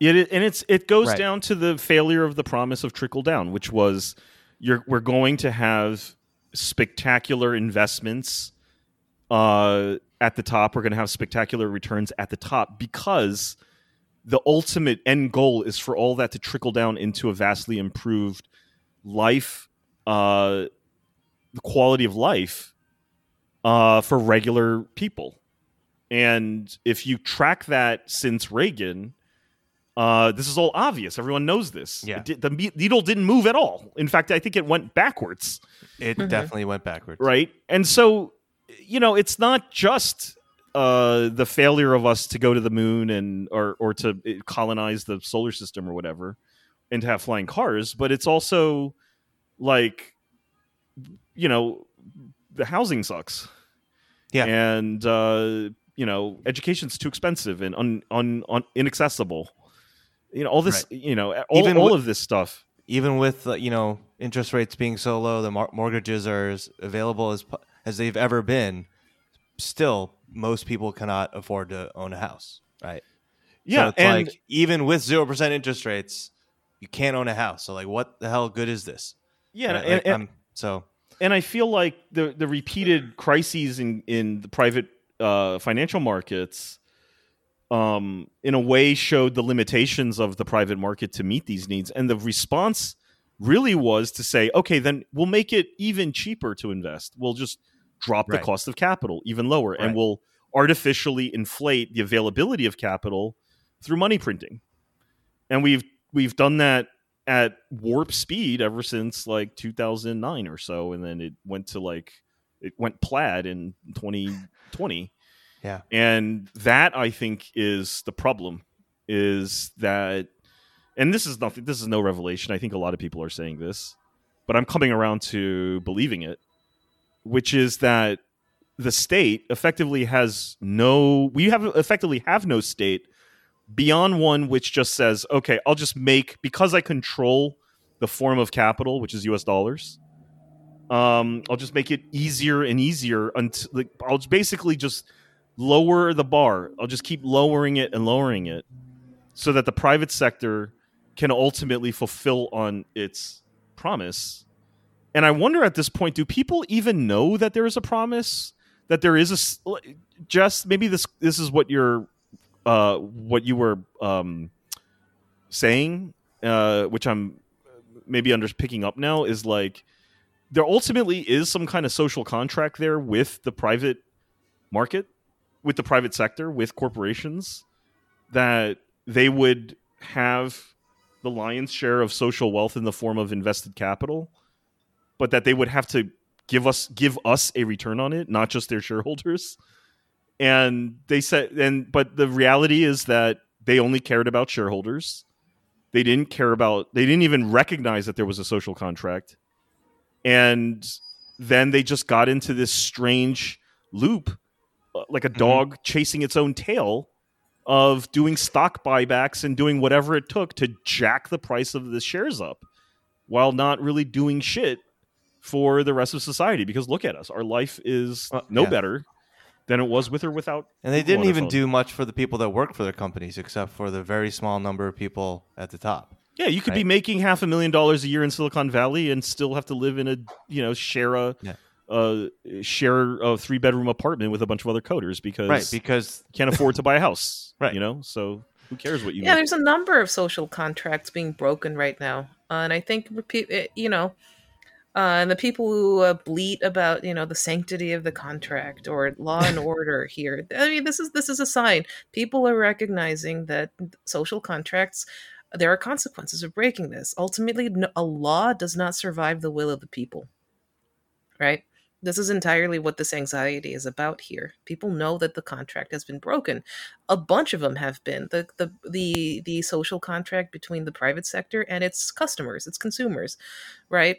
it, and it's it goes Right. down to the failure of the promise of trickle down, which was you're we're going to have spectacular investments uh, at the top. We're going to have spectacular returns at the top because the ultimate end goal is for all that to trickle down into a vastly improved life, uh, the quality of life uh, for regular people. And if you track that since Reagan, uh, this is all obvious. Everyone knows this. Yeah. It di- the needle didn't move at all. In fact, I think it went backwards It Mhm. definitely went backwards. right and so you know it's not just uh the failure of us to go to the moon and or or to eh, colonize the solar system or whatever and to have flying cars but it's also like you know the housing sucks Yeah. and uh you know education's too expensive and un, un, un inaccessible you know all this you know all, Even all with- of this stuff Even with uh, you know interest rates being so low, the mor- mortgages are as available as as they've ever been. Still, most people cannot afford to own a house, right? yeah so it's and like even with zero percent interest rates, you can't own a house. So like, what the hell good is this? yeah Right? and, Like, and- so and I feel like the the repeated crises in in the private uh, financial markets, um, in a way, showed the limitations of the private market to meet these needs, and the response really was to say, okay, then we'll make it even cheaper to invest. We'll just drop the cost of capital even lower, and we'll artificially inflate the availability of capital through money printing, and we've we've done that at warp speed ever since like 2009 or so and then it went to like it went plaid in 2020 Yeah. And that I think is the problem is that and this is nothing this is no revelation. I think a lot of people are saying this, but I'm coming around to believing it, which is that the state effectively has no we have effectively have no state beyond one which just says, okay, I'll just make because I control the form of capital, which is US dollars. Um, I'll just make it easier and easier until like, I'll basically just lower the bar. I'll just keep lowering it and lowering it so that the private sector can ultimately fulfill on its promise. And I wonder at this point, do people even know that there is a promise? That there is a just maybe this this is what you're uh, what you were um, saying, uh, which I'm maybe under picking up now, is like there ultimately is some kind of social contract there with the private market, with the private sector, with corporations, that they would have the lion's share of social wealth in the form of invested capital, but that they would have to give us give us a return on it, not just their shareholders. And they said and but the reality is that they only cared about shareholders. They didn't care about they didn't even recognize that there was a social contract. And then they just got into this strange loop uh, like a dog mm-hmm. chasing its own tail of doing stock buybacks and doing whatever it took to jack the price of the shares up while not really doing shit for the rest of society because look at us our life is uh, no yeah. better than it was with or without and they didn't even do much for the people that work for their companies except for the very small number of people at the top. Yeah you could right? be making half a million dollars a year in silicon valley and still have to live in a you know share a yeah. uh, share a three bedroom apartment with a bunch of other coders because right because can't afford to buy a house <laughs> right. you know? So who cares what you yeah make? there's a number of social contracts being broken right now. Uh, and i think eh, you know uh, and the people who uh, bleat about you know the sanctity of the contract or law and <laughs> order here i mean this is this is a sign people are recognizing that social contracts there are consequences of breaking this ultimately a law does not survive the will of the people right this is entirely what this anxiety is about here. People know that the contract has been broken. A bunch of them have been. The the the the social contract between the private sector and its customers, its consumers, right?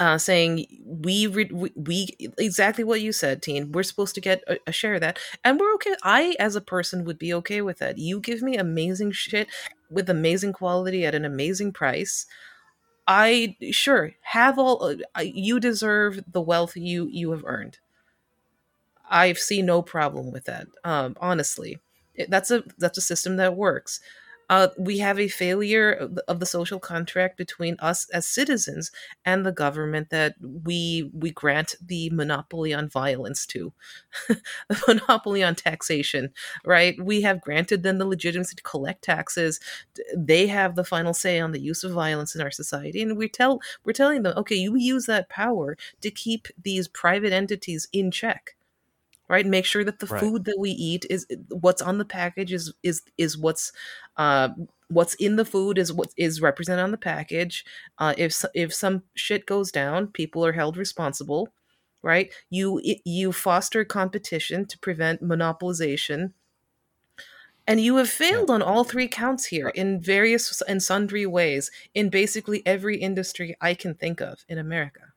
Uh, saying we, re- we, we exactly what you said, teen. We're supposed to get a, a, share of that, and we're okay. I, as a person, would be okay with that. You give me amazing shit with amazing quality at an amazing price. I sure have all uh, you deserve the wealth you you have earned. I see no problem with that. Um, honestly, that's a that's a system that works uh, we have a failure of the, of the, social contract between us as citizens and the government that we we grant the monopoly on violence to, <laughs> the monopoly on taxation. Right? We have granted them the legitimacy to collect taxes. They have the final say on the use of violence in our society, and we tell we're telling them, okay, you use that power to keep these private entities in check right make sure that the right. food that we eat is what's on the package is is is what's uh what's in the food is what is represented on the package uh if if some shit goes down people are held responsible right you you foster competition to prevent monopolization and you have failed yeah. on all three counts here in various and sundry ways in basically every industry I can think of in America.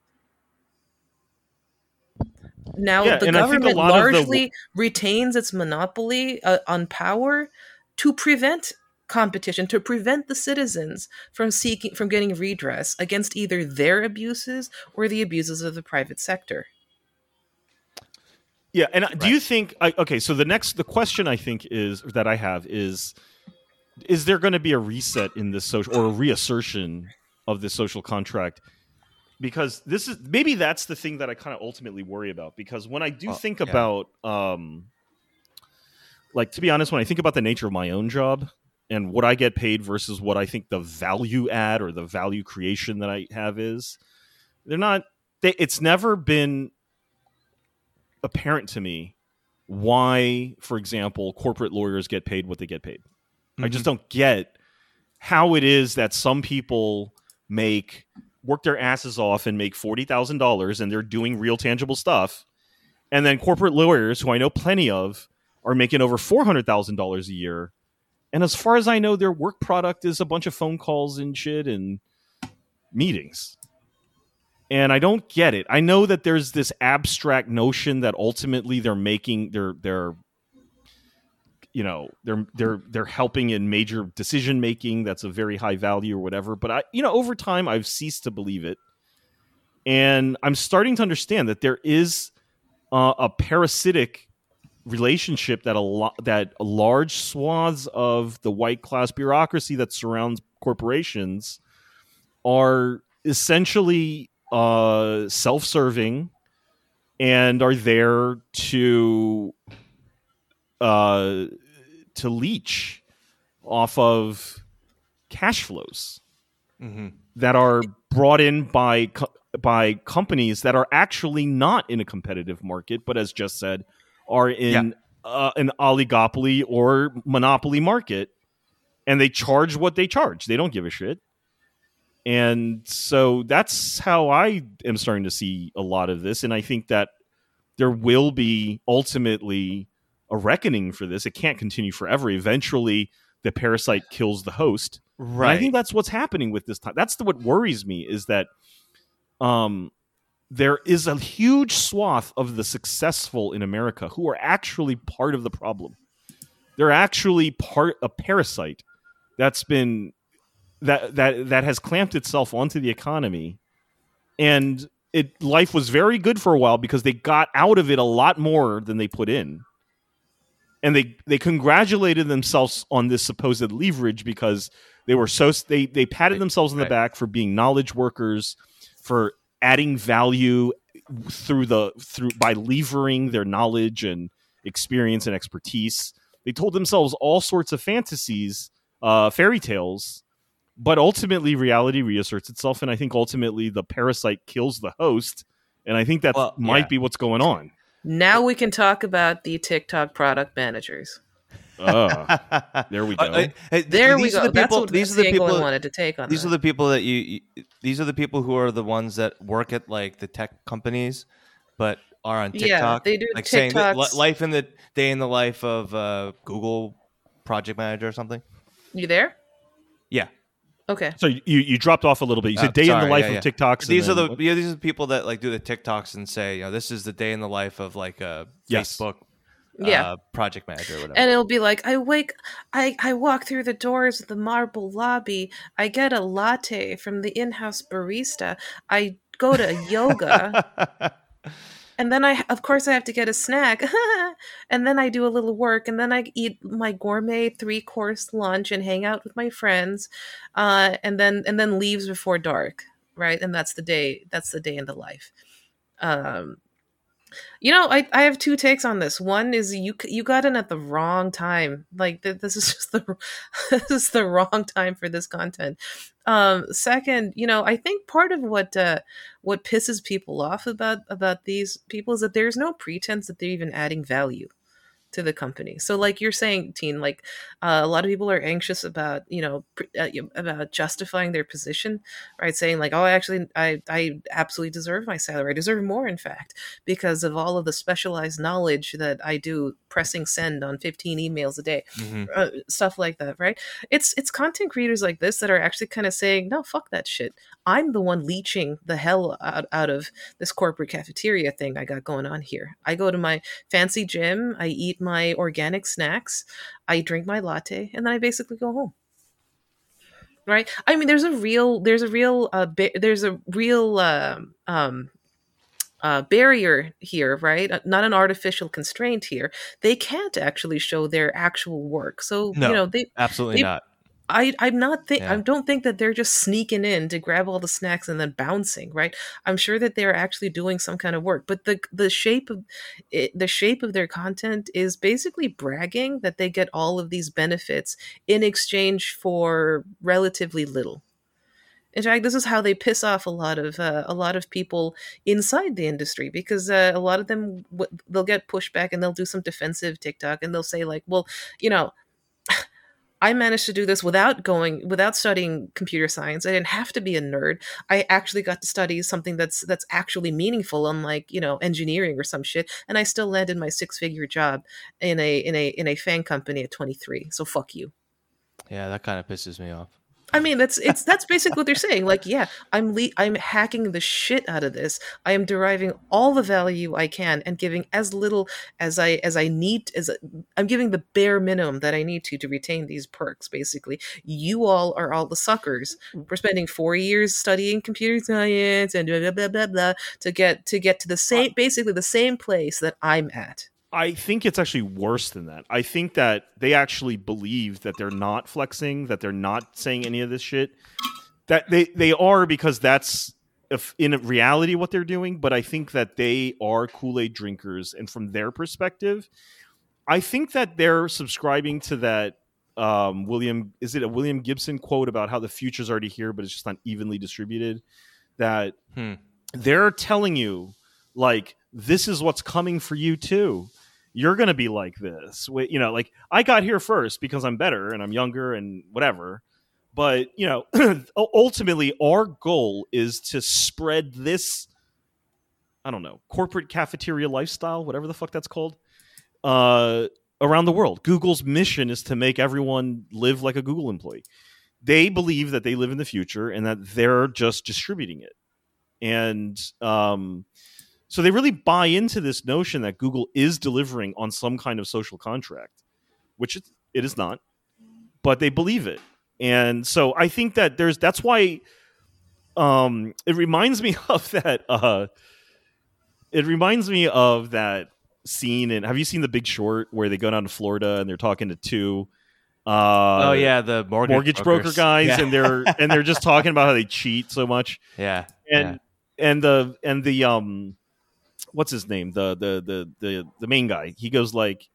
Now yeah, the government largely the... retains its monopoly uh, on power to prevent competition to prevent the citizens from seeking from getting redress against either their abuses or the abuses of the private sector. Yeah, and right. do you think okay, so the next the question I think is that I have is is there going to be a reset in this social or a reassertion of this social contract because this is maybe that's the thing that I kind of ultimately worry about because when I do oh, think yeah. about um like to be honest when I think about the nature of my own job and what I get paid versus what I think the value add or the value creation that I have is they're not they, it's never been apparent to me why for example corporate lawyers get paid what they get paid. Mm-hmm. I just mm-hmm. don't get how it is that some people make work their asses off and make $40,000 and they're doing real tangible stuff. And then corporate lawyers, who I know plenty of, are making over four hundred thousand dollars a year, and as far as I know, their work product is a bunch of phone calls and shit and meetings. And I don't get it. I know that there's this abstract notion that ultimately they're making they're they're you know they're they're they're helping in major decision making that's a very high value or whatever. But i you know over time i've ceased to believe it. And i'm starting to understand that there is uh, a parasitic relationship that a lot that large swaths of the white class bureaucracy that surrounds corporations are essentially uh, self-serving and are there to uh, to leech off of cash flows Mm-hmm. that are brought in by co- by companies that are actually not in a competitive market, but as just said, are in uh, an oligopoly or monopoly market, and they charge what they charge. They don't give a shit. And so that's how I am starting to see a lot of this, and I think that there will be ultimately a reckoning for this. It can't continue forever. Eventually, the parasite kills the host. And Right. I think that's what's happening with this time. That's the, what worries me is that um, there is a huge swath of the successful in America who are actually part of the problem. They're actually part a parasite that's been that that that has clamped itself onto the economy, and it life was very good for a while because they got out of it a lot more than they put in and they they congratulated themselves on this supposed leverage because they were so they they patted themselves on the right. back for being knowledge workers for adding value through the through by levering their knowledge and experience and expertise they told themselves all sorts of fantasies uh fairy tales but ultimately reality reasserts itself and i think ultimately the parasite kills the host and i think that Well, might yeah. be what's going on Now we can talk about the TikTok product managers. uh, <laughs> there we go. Uh, uh, hey, th- There we these go. Are the That's people, what these are the the people. I wanted to take on These that. are the people that you, you. These are the people who are the ones that work at like the tech companies, but are on TikTok. Yeah, they do like saying that life in the day in the life of uh, Google project manager or something. you there? Yeah, Okay. So you you dropped off a little bit. You said Uh, day in the life yeah, of yeah. TikToks. and these are then- the yeah, these are the people that like do the TikToks and say, you know, this is the day in the life of like a Yes. Facebook Yeah. uh, project manager or whatever. and it'll be like I wake I I walk through the doors of the marble lobby. I get a latte from the in-house barista. I go to yoga. <laughs> and then I, of course, I have to get a snack, <laughs> and then I do a little work, and then I eat my gourmet three course lunch and hang out with my friends, uh, and then and then leaves before dark, right? And that's the day. That's the day in the life. Um, you know, I, I have two takes on this. One is you you got in at the wrong time. Like th- this is <laughs> just the this is the wrong time for this content. Um, second, you know, I think part of what uh, what pisses people off about about these people is that there's no pretense that they're even adding value to the company. So, like you're saying, Teen, like uh, a lot of people are anxious about you know pre- uh, about justifying their position, right? Saying like, oh, I actually, I I absolutely deserve my salary. I deserve more, in fact, because of all of the specialized knowledge that I do pressing send on 15 emails a day Mhm. uh, stuff like that, right? It's it's content creators like this that are actually kind of saying, no, fuck that shit. I'm the one leeching the hell out, out of this corporate cafeteria thing I got going on here. I go to my fancy gym, I eat my organic snacks, I drink my latte, and then I basically go home. Right? I mean, there's a real, there's a real, uh, ba- there's a real, um, um, uh, barrier here, right? Uh, Not an artificial constraint here. They can't actually show their actual work. So No. you know, they Absolutely they- not. I I'm not think Yeah. I don't think that they're just sneaking in to grab all the snacks and then bouncing, right? I'm sure that they're actually doing some kind of work, but the the shape of it, the shape of their content is basically bragging that they get all of these benefits in exchange for relatively little. In fact, this is how they piss off a lot of uh, a lot of people inside the industry because uh, a lot of them w- they'll get pushback and they'll do some defensive TikTok and they'll say like, "Well, you know, I managed to do this without going without studying computer science. I didn't have to be a nerd. I actually got to study something that's that's actually meaningful, unlike you know engineering or some shit. And I still landed my six figure job in a in a in a FAANG company at 23. So fuck you. Yeah, that kind of pisses me off. I mean, that's it's that's basically what they're saying. Like, yeah, I'm le- I'm hacking the shit out of this. I am deriving all the value I can and giving as little as I as I need as I'm giving the bare minimum that I need to to retain these perks. Basically, you all are all the suckers for spending four years studying computer science and blah blah blah blah, blah to get to get to the same basically the same place that I'm at. I think it's actually worse than that. I think that they actually believe that they're not flexing, that they're not saying any of this shit. That they they are because that's if in reality what they're doing. But I think that they are Kool Aid drinkers, and from their perspective, I think that they're subscribing to that um, William. Is it a William Gibson quote about how the future's already here, but it's just not evenly distributed? That Hmm. they're telling you like this is what's coming for you too you're going to be like this. You know, like I got here first because I'm better and I'm younger and whatever. But, you know, <clears throat> ultimately our goal is to spread this I don't know, corporate cafeteria lifestyle, whatever the fuck that's called, uh around the world. Google's mission is to make everyone live like a Google employee. They believe that they live in the future and that they're just distributing it. And um so they really buy into this notion that Google is delivering on some kind of social contract, which it, it is not, but they believe it. And so I think that there's that's why um it reminds me <laughs> of that uh it reminds me of that scene and have you seen the big short where they go down to Florida and they're talking to two uh oh yeah, the mortgage, mortgage broker guys Yeah. and they're and they're just talking about how they cheat so much <laughs> yeah, and and the and the um what's his name the the the the the main guy he goes like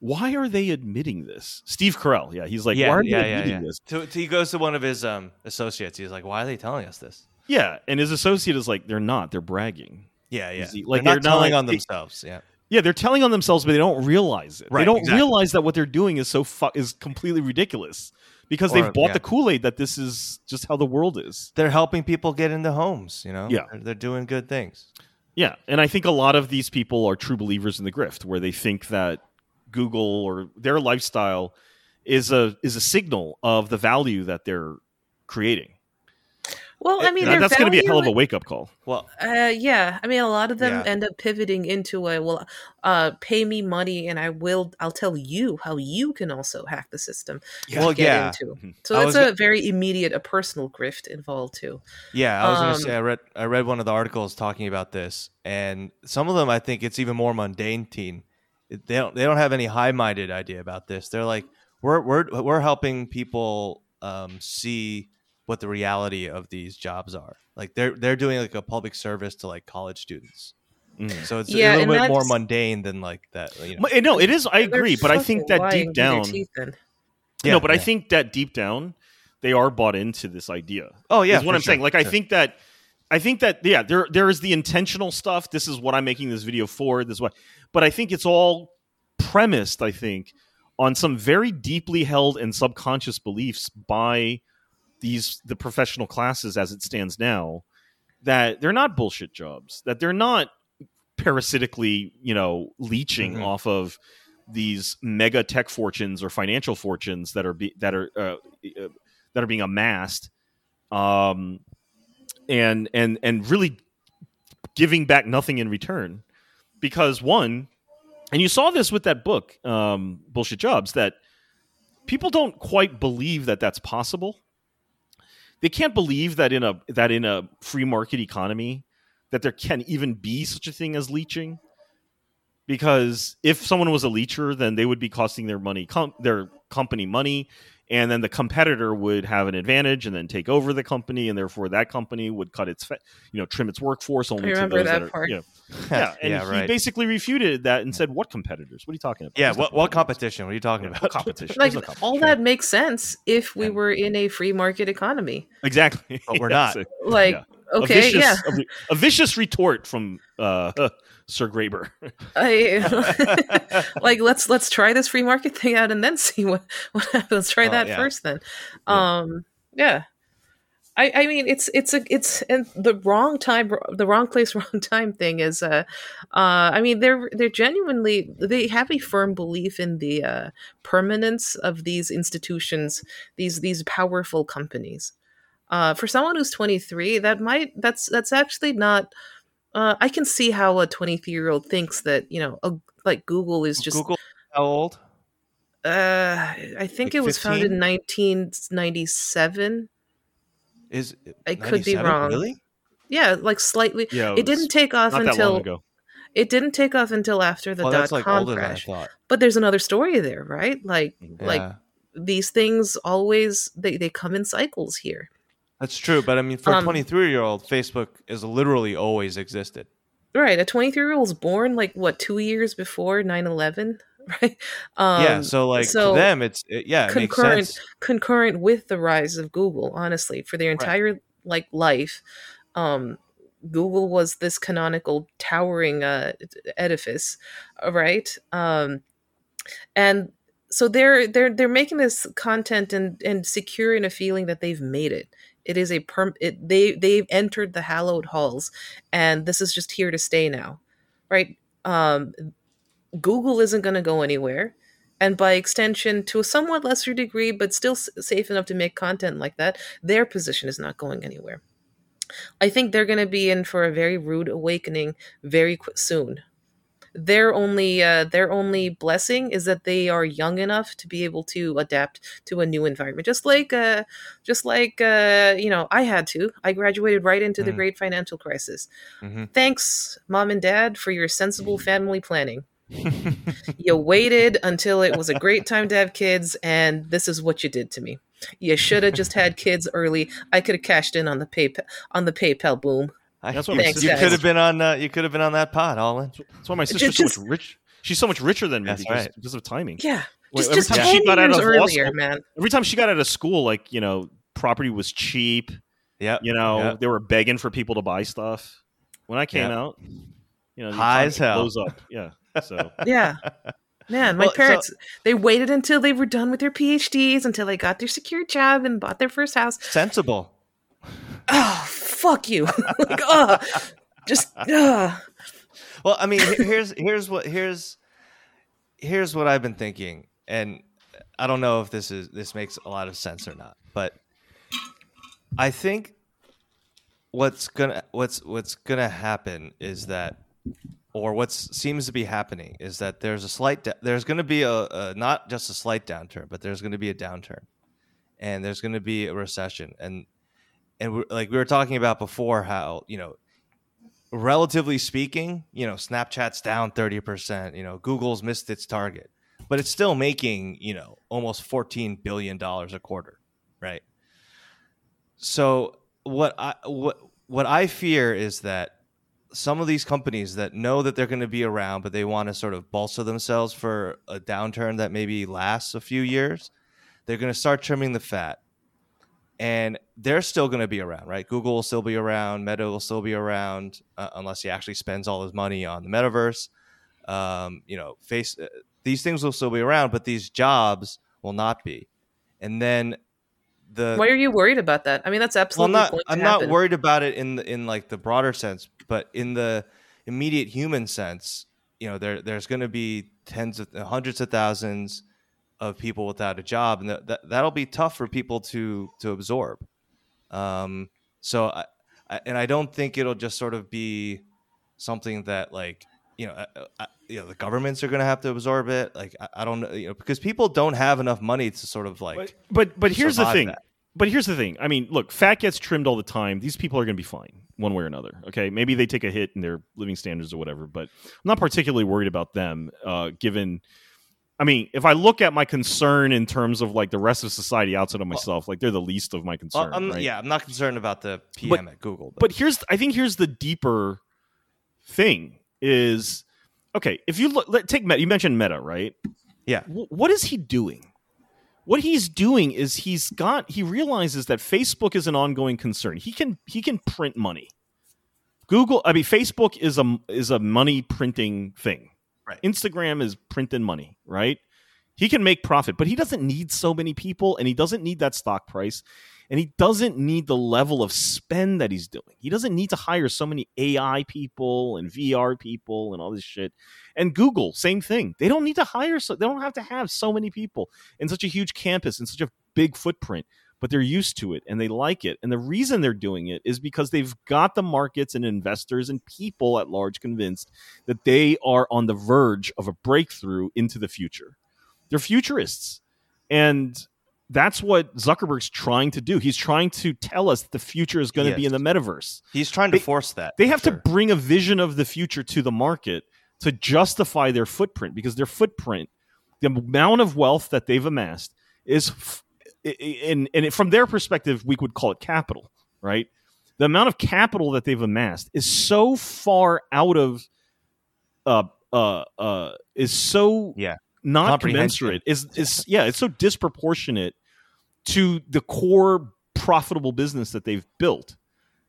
why are they admitting this steve carell yeah he's like yeah, why are yeah, they yeah, admitting yeah. this To, to- he goes to one of his um, associates. He's like, "Why are they telling us this?" yeah and his associate is like they're not they're bragging Yeah, yeah. He- like, they're they're not- telling on they- themselves. Yeah, yeah they're telling on themselves but they don't realize it Right, they don't exactly. realize that what they're doing is so fu- is completely ridiculous because Or- they've bought yeah. the kool-aid that this is just how the world is they're helping people get into homes. You know, Yeah. they're, they're doing good things. Yeah, and I think a lot of these people are true believers in the grift, where they think that Google or their lifestyle is a is a signal of the value that they're creating. Well, I mean, That- that's going to be a hell of a wake up call. Well, Uh, yeah, I mean, a lot of them Yeah. end up pivoting into a well, uh, pay me money and I will. I'll tell you how you can also hack the system. to Well, get yeah. into. Mhm. So I that's was a very immediate, a personal grift involved too. Yeah, I was Um, gonna say I read I read one of the articles talking about this, and some of them I think it's even more mundane. Teen, they don't they don't have any high minded idea about this. They're like we're we're we're helping people um, see what the reality of these jobs are. Like they're they're doing like a public service to like college students. Mhm. So it's Yeah, a little bit more mundane than like that. You know. No, it is. I agree, but I think that deep down, teeth then. Yeah, no, but I think that deep down, they are bought into this idea. Oh yeah, is what I'm saying. sure, Like I think that I think that yeah, there there is the intentional stuff. This is what I'm making this video for. This is what, but I think it's all premised. I think on some very deeply held and subconscious beliefs by these the professional classes as it stands now that they're not bullshit jobs. That they're not parasitically you know leeching Mhm. off of these mega tech fortunes or financial fortunes that are be, that are uh, uh, that are being amassed um and and and really giving back nothing in return because one and you saw this with that book um bullshit jobs that people don't quite believe that that's possible they can't believe that in a that in a free market economy that there can even be such a thing as leeching. Because if someone was a leecher then they would be costing their money com- their company money and then the competitor would have an advantage and then take over the company and therefore that company would cut its fa- you know trim its workforce only remember to those that that, are part. you know, <laughs> yeah and yeah, he right. basically refuted that and said what competitors what are you talking about yeah, There's what what competition? What are you talking Yeah, about? competition Like There's no all that makes sense if we Yeah. were in a free market economy. exactly <laughs> But we're Yes. not. Like, Yeah. Okay, a vicious, yeah. a, a vicious retort from uh, <laughs> Sir Graeber. I <laughs> like let's let's try this free market thing out and then see what what happens. Let's try Oh, that yeah. first then. Yeah. Um yeah. I, I mean it's it's a it's and the wrong time the wrong place <laughs> wrong time thing is uh uh I mean they're they're genuinely they have a firm belief in the uh permanence of these institutions these these powerful companies uh for someone who's 23 that might that's that's actually not uh I can see how a 23 year old thinks that you know a, like Google is just Google how old? uh I think Like it was founded in 1997 Is I could be wrong. Really? yeah like slightly Yeah, it didn't take off not that long until it didn't take off until after the dot like com crash than I thought. but there's another story there right like like these things always they, they come in cycles here That's true, but I mean, for a Um, 23 year old, Facebook has literally always existed. right a 23 year old was born like what two years before 9-11 <laughs> right um yeah, so like so to them, it's it, yeah, it makes concurrent sense. concurrent with the rise of google honestly for their entire like life um google was this canonical towering uh edifice uh, right um and so they're they're they're making this content and and securing a feeling that they've made it it is a perm it, they they've entered the hallowed halls and this is just here to stay now right? Um google isn't going to go anywhere and by extension to a somewhat lesser degree but still s- safe enough to make content like that their position is not going anywhere. I think they're going to be in for a very rude awakening very qu- soon their only uh, their only blessing is that they are young enough to be able to adapt to a new environment. Just like uh just like uh you know i had to. I graduated right into the Mm. great financial crisis. Mhm. thanks mom and dad for your sensible family planning. <laughs> You waited until it was a great time to have kids and this is what you did to me. You should have just had kids early. I could have cashed in on the paypal on the paypal boom That's what you, my Thanks, you could have been on. Uh, you could have been on that pod, Olin. That's why my sister's Just- so much rich. She's so much richer than me That's because, right. because of timing. yeah just, every just time 10 she got out of earlier school- man Every time she got out of school, like you know, property was cheap. Yeah, You know, Yeah. they were begging for people to buy stuff. When I came Yeah. out, you know, the High economy as hell. blows up. Yeah. So <laughs> yeah man my Well, so- parents they waited until they were done with their phds until they got their secure job and bought their first house sensible. oh fuck you <laughs> like oh just uh. Well, I mean, he- here's here's what here's here's what I've been thinking, and I don't know if this is this makes a lot of sense or not, but I think what's gonna what's what's gonna happen is that, or what seems to be happening is that there's a slight there's gonna be a, a not just a slight downturn, but there's gonna be a downturn, and there's gonna be a recession, and and we're, like we were talking about before, how you know relatively speaking, you know, Snapchat's down 30%, you know, Google's missed its target, but it's still making, you know, almost 14 billion dollars a quarter, right? So, what I what what I fear is that some of these companies that know that they're going to be around but they want to sort of bolster themselves for a downturn that maybe lasts a few years, they're going to start trimming the fat and they're still going to be around, right? Google will still be around, Meta will still be around, uh, unless he actually spends all his money on the metaverse. Um, you know, face uh, these things will still be around, but these jobs will not be. And then the why are you worried about that i mean that's well, I'm absolutely not I'm happen. not worried about it in the, in like the broader sense, but in the immediate human sense, you know, there there's going to be tens of hundreds of thousands of people without a job, and that, that that'll be tough for people to to absorb. Um, so I, I and I don't think it'll just sort of be something that like you know, uh, uh, you know, the governments are going to have to absorb it. Like I, I don't know, you know, because people don't have enough money to sort of like. But but, but here's the thing. that. But here's the thing. I mean, look, fat gets trimmed all the time. These people are going to be fine one way or another. Okay, maybe they take a hit in their living standards or whatever, but I'm not particularly worried about them. Uh, given, I mean, if I look at my concern in terms of like the rest of society outside of myself, like they're the least of my Well, concern. I'm, right? Yeah, I'm not concerned about the PM at Google. though. But here's, I think here's the deeper thing is, okay, if you look, let, take Meta. You mentioned Meta, right? Yeah. Wh- what is he doing? what he's doing is he's got he realizes that Facebook is an ongoing concern. He can he can print money. Google, I mean, Facebook is a is a money printing thing. Right. Instagram is printing money, right? He can make profit, but he doesn't need so many people, and he doesn't need that stock price, and he doesn't need the level of spend that he's doing. He doesn't need to hire so many AI people and VR people and all this shit. And Google, same thing. They don't need to hire so they don't have to have so many people in such a huge campus and such a big footprint but they're used to it and they like it. And the reason they're doing it is because they've got the markets and investors and people at large convinced that they are on the verge of a breakthrough into the future. They're futurists. And that's what Zuckerberg's trying to do. He's trying to tell us the future is going to be in the metaverse. He's trying to They- force that. They have sure. to bring a vision of the future to the market to justify their footprint because their footprint, the amount of wealth that they've amassed, is, f- i- i- and and from their perspective, we would call it capital, right? The amount of capital that they've amassed is so far out of, uh, uh, uh, is so Yeah. not commensurate. Is is yeah, it's so disproportionate to the core profitable business that they've built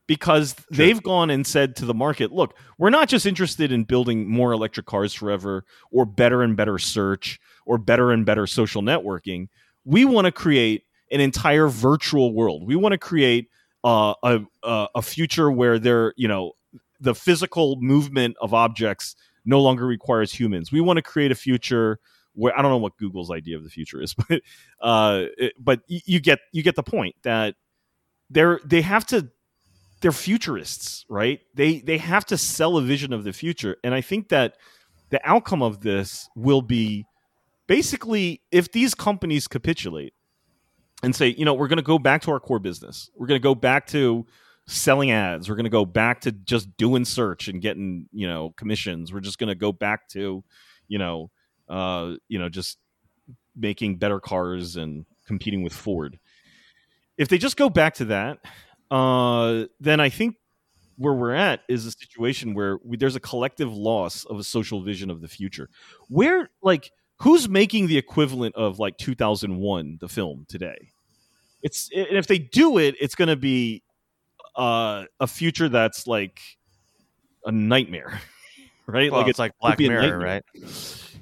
because they've gone and said to the market, look, we're not just interested in building more electric cars forever or better and better search or better and better social networking. We want to create an entire virtual world. We want to create uh, a, a future where there, you know, the physical movement of objects no longer requires humans. We want to create a future where I don't know what Google's idea of the future is, <laughs> but uh, it- but you get you get the point that they're they have to they're futurists, right? They they have to sell a vision of the future, and I think that the outcome of this will be basically if these companies capitulate and say, you know, we're going to go back to our core business, we're going to go back to selling ads, we're going to go back to just doing search and getting you know commissions, we're just going to go back to you know uh, you know just making better cars and competing with Ford. If they just go back to that, uh, then I think where we're at is a situation where we, there's a collective loss of a social vision of the future. Where like who's making the equivalent of like 2001 the film today? It's and if they do it, it's going to be uh, a future that's like a nightmare, <laughs> right? Well, like it's like Black Mirror, right?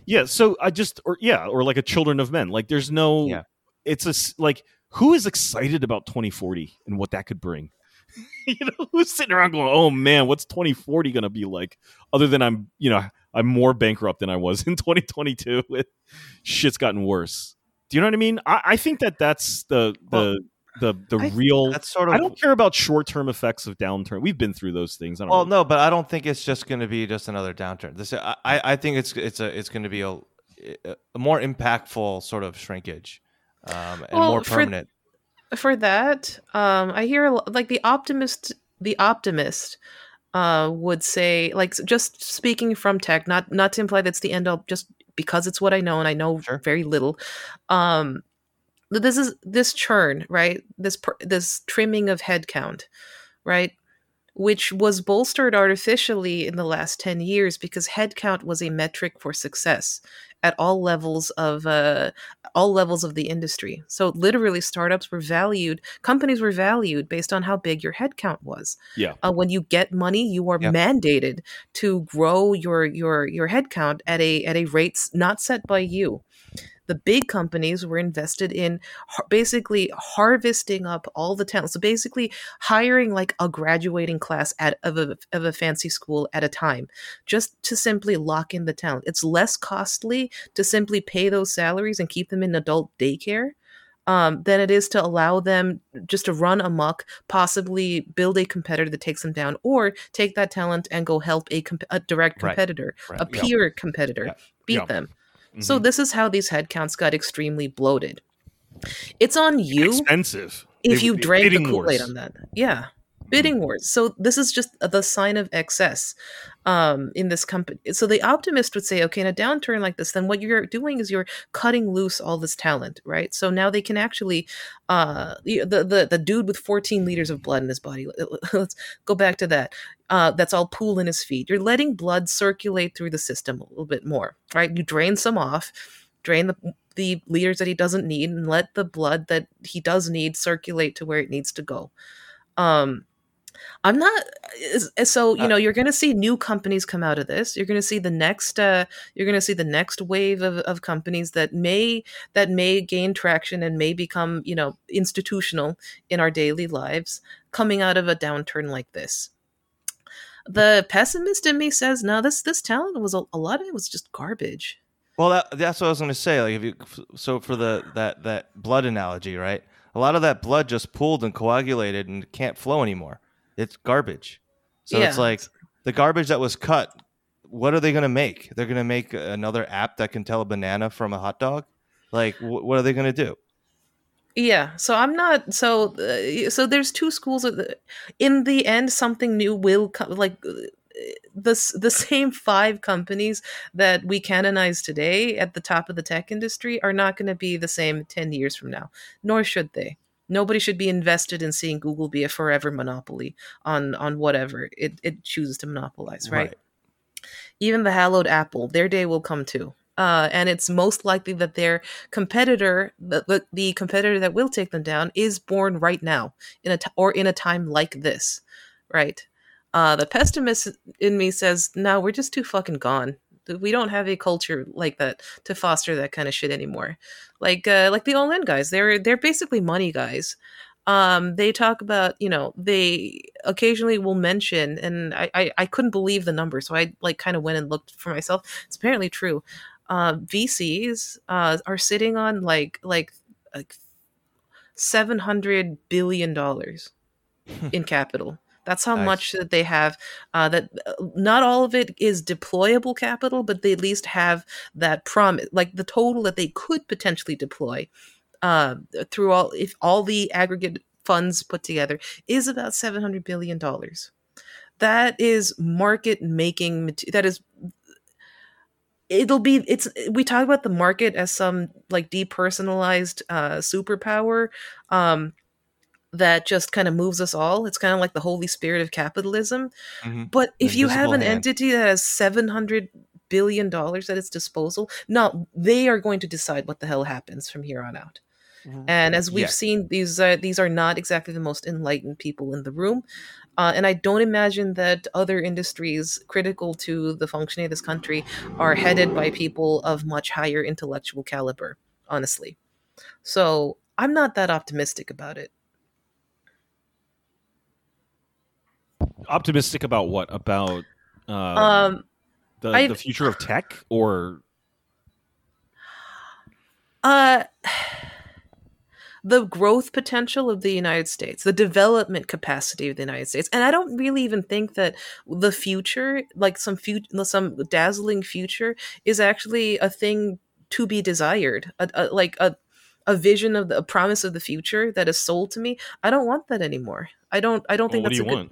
yeah so i just or yeah or like a children of men like there's no Yeah. it's a like who is excited about 2040 and what that could bring <laughs> you know who's sitting around going oh man what's 2040 going to be like other than i'm you know i'm more bankrupt than i was <laughs> in 2022 with shit's gotten worse do you know what i mean i, I think that that's the the the the I- real That's sort of i don't care about short-term effects of downturn we've been through those things I don't Well, know. no, but I don't think it's just going to be just another downturn. This, I, I I think it's it's a it's going to be a, a more impactful sort of shrinkage, um, and Well, more permanent. for that um i hear like the optimist the optimist uh would say like just speaking from tech not not to imply that's the end all just because it's what i know and i know Sure. very little. Um this is this churn right? This this trimming of headcount right? Which was bolstered artificially in the last 10 years because headcount was a metric for success at all levels of uh, all levels of the industry. So literally, startups were valued, companies were valued based on how big your headcount was. Yeah. Uh, when you get money, you are Yeah. mandated to grow your your your headcount at a at a rate not set by you. The big companies were invested in basically harvesting up all the talent. So basically, hiring like a graduating class at of a, of a fancy school at a time, just to simply lock in the talent. It's less costly to simply pay those salaries and keep them in adult daycare um, than it is to allow them just to run amok, possibly build a competitor that takes them down, or take that talent and go help a, comp- a direct competitor, Right. a Yeah. peer competitor, Yeah. beat Yeah. them. So Mhm. this is how these headcounts got extremely bloated. It's on you expensive if They- you drank the Kool Aid on that. Yeah. Bidding wars. So this is just the sign of excess um, in this company. So the optimist would say, okay, in a downturn like this, then what you're doing is you're cutting loose all this talent, right? So now they can actually, uh, the the the dude with 14 liters of blood in his body. <laughs> Let's go back to that. Uh, that's all pool in his feet. You're letting blood circulate through the system a little bit more, right? You drain some off, drain the the leaders that he doesn't need and let the blood that he does need circulate to where it needs to go. Um, I'm not so you uh know you're going to see new companies come out of this. You're going to see the next uh, you're going to see the next wave of, of companies that may that may gain traction and may become you know institutional in our daily lives coming out of a downturn like this. The pessimist in me says no. This this talent was a, a lot of it was just garbage. Well, that, that's what I was going to say. Like if you so for the that that blood analogy, right? A lot of that blood just pooled and coagulated and can't flow anymore it's garbage. So yeah. it's like the garbage that was cut. What are they going to make? They're going to make another app that can tell a banana from a hot dog. Like, wh- what are they going to do? Yeah, so I'm not so uh, so. There's two schools of the, in the end. Something new will come. Like uh, the the same five companies that we canonize today at the top of the tech industry are not going to be the same ten years from now. Nor should they. Nobody should be invested in seeing Google be a forever monopoly on on whatever it, it chooses to monopolize, right? right? Even the hallowed Apple, their day will come too. Uh, and it's most likely that their competitor, the, the, the, competitor that will take them down, is born right now in a t- or in a time like this, right? Uh, the pessimist in me says, "No, we're just too fucking gone we don't have a culture like that to foster that kind of shit anymore. Like uh, like the all in guys, they're they're basically money guys. Um, they talk about you know they occasionally will mention, and I I, I couldn't believe the number, so I like kind of went and looked for myself. It's apparently true. Uh, VCs uh, are sitting on like like like seven hundred billion dollars <laughs> in capital that's how nice. much that they have. Uh, that uh, not all of it is deployable capital, but they at least have that promise, like the total that they could potentially deploy uh, through all if all the aggregate funds put together is about seven hundred billion dollars. That is market making. That is it'll be it's we talk about the market as some like depersonalized uh superpower um that just kind of moves us all. It's kind of like the holy spirit of capitalism. Mm-hmm. But if you have an hand. entity that has 700 billion dollars at its disposal, no, they are going to decide what the hell happens from here on out. Mm-hmm. And as we've yeah. seen, these uh, these are not exactly the most enlightened people in the room. Uh, and I don't imagine that other industries critical to the functioning of this country are headed by people of much higher intellectual caliber, honestly. So I'm not that optimistic about it. Optimistic about what? About um, um the the future of tech or uh the growth potential of the United States, the development capacity of the United States. And I don't really even think that the future, like some future, some dazzling future, is actually a thing to be desired. A, a, like a a vision of the a promise of the future that is sold to me. I don't want that anymore. I don't. I don't well, think that's a good. Want?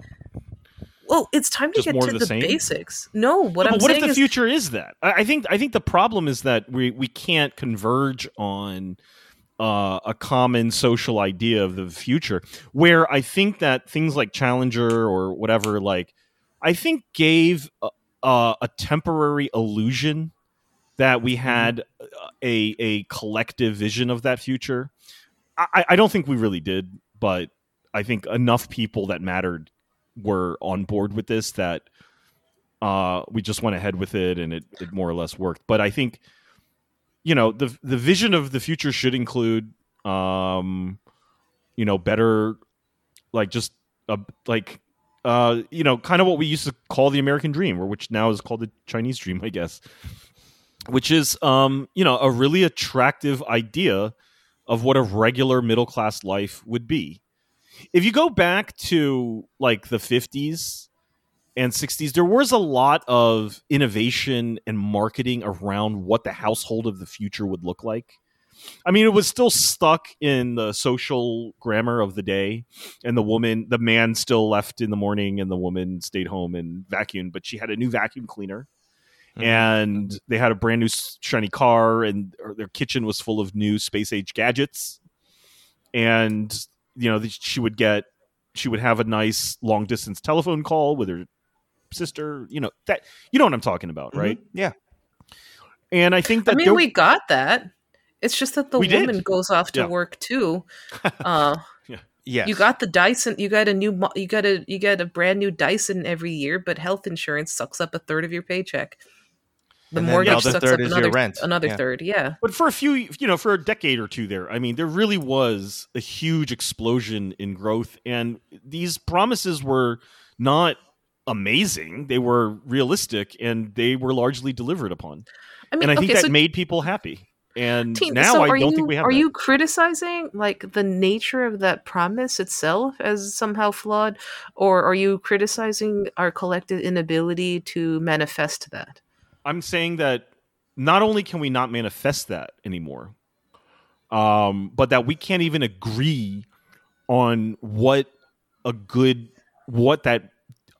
Well, it's time to get to the, the basics. No, what no, I'm saying is. what if the is, future is that? I think I think the problem is that we we can't converge on uh, a common social idea of the future. Where I think that things like Challenger or whatever, like I think, gave a, a temporary illusion that we mm-hmm. had a a collective vision of that future. I, I don't think we really did, but I think enough people that mattered were on board with this that uh, we just went ahead with it and it, it more or less worked. But I think you know the the vision of the future should include um, you know better like just a like uh, you know kind of what we used to call the American dream, or which now is called the Chinese dream, I guess. Which is um, you know a really attractive idea of what a regular middle class life would be if you go back to like the 50s and 60s there was a lot of innovation and marketing around what the household of the future would look like. I mean it was still stuck in the social grammar of the day and the woman the man still left in the morning and the woman stayed home and vacuumed but she had a new vacuum cleaner. Mm-hmm. and they had a brand new shiny car and their kitchen was full of new space age gadgets. And you know she would get she would have a nice long distance telephone call with her sister you know that you know what i'm talking about right mm-hmm. yeah and i think that i mean there, we got that It's just that the We did. woman goes off to Yeah. work too. <laughs> Uh, Yes. You got the Dyson. You got a new. mo- You got a. You get a brand new Dyson every year, but health insurance sucks up a third of your paycheck. The And then the mortgage other sucks third up is your another rent. another Yeah. third. Yeah. But for a few, you know, for a decade or two there, I mean, there really was a huge explosion in growth, and these promises were not amazing. They were realistic, and they were largely delivered upon. I mean, and I think okay, that so made people happy. And Teen, now so I don't you, think we have. Are that. you criticizing like the nature of that promise itself as somehow flawed, or are you criticizing our collective inability to manifest that? I'm saying that not only can we not manifest that anymore, um, but that we can't even agree on what a good what that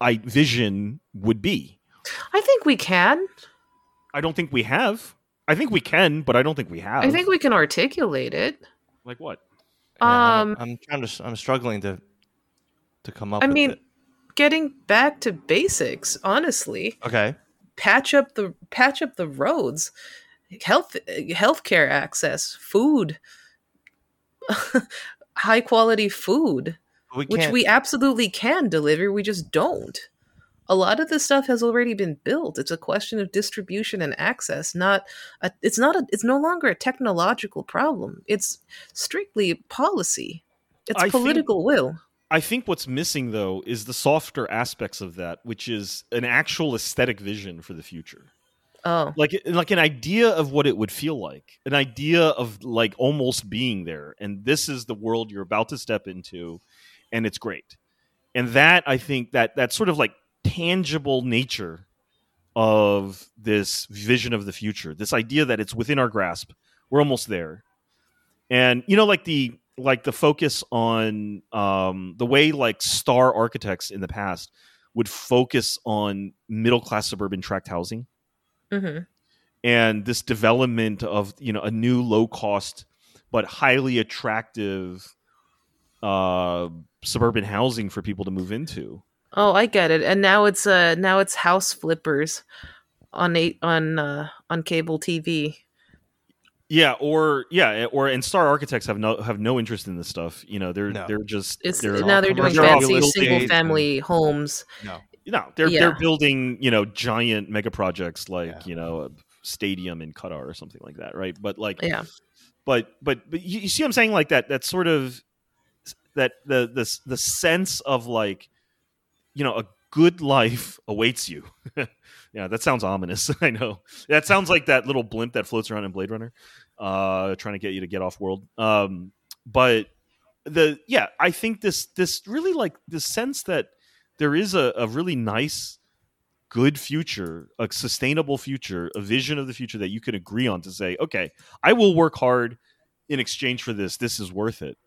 I vision would be. I think we can. I don't think we have. I think we can, but I don't think we have. I think we can articulate it. like what? Yeah, I'm- Um, I'm, trying to. I'm struggling to to come up. I with mean, it. getting back to basics, honestly, okay. Patch up the patch up the roads, health healthcare access, food, <laughs> high quality food, We which we absolutely can deliver. We just don't. A lot of this stuff has already been built. It's a question of distribution and access. Not a, it's not a, it's no longer a technological problem. It's strictly policy. It's I think- political will. I think what's missing though is the softer aspects of that, which is an actual aesthetic vision for the future. Oh, like like an idea of what it would feel like an idea of like almost being there and this is the world you're about to step into and it's great. And that i think that that sort of like tangible nature of this vision of the future this idea that it's within our grasp we're almost there. And you know like the like the focus on um the way like star architects in the past would focus on middle class suburban tract housing hmm and this development of you know a new low cost but highly attractive uh suburban housing for people to move into oh, I get it. And now it's uh now it's house flippers on a on uh on cable TV. Yeah or yeah eh, or and star architects have no have no interest in this stuff you know they're No. they're just It's they're now they're doing fancy single family homes. no. no they're Yeah. they're building you know giant mega projects like Yeah. you know a stadium in qatar or something like that right but like Yeah. but but but you, you see what i'm saying like that that sort of that the the the sense of like you know a good life <laughs> awaits you <laughs> yeah that sounds ominous <laughs> i know. That sounds like that little blimp that floats around in blade runner uh trying to get you to get off world. Um but the yeah i think this this really like this sense that there is a, a really nice good future a sustainable future a vision of the future that you can agree on to say okay i will work hard in exchange for this. This is worth it.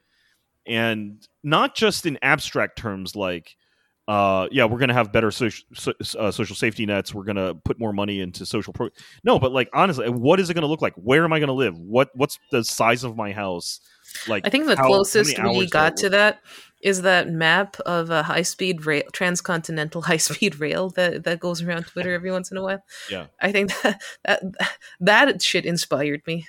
And not just in abstract terms like uh, yeah, we're going to have better social so, uh, social safety nets. We're going to put more money into social pro. No, but like honestly, what is it going to look like? Where am I going to live? What what's the size of my house? Like I think the how- how closest many we hours do I got to that is that map of a high speed rail, transcontinental <laughs> high speed rail that that goes around Twitter every once in a while. Yeah. I think <laughs> that that, that shit inspired me.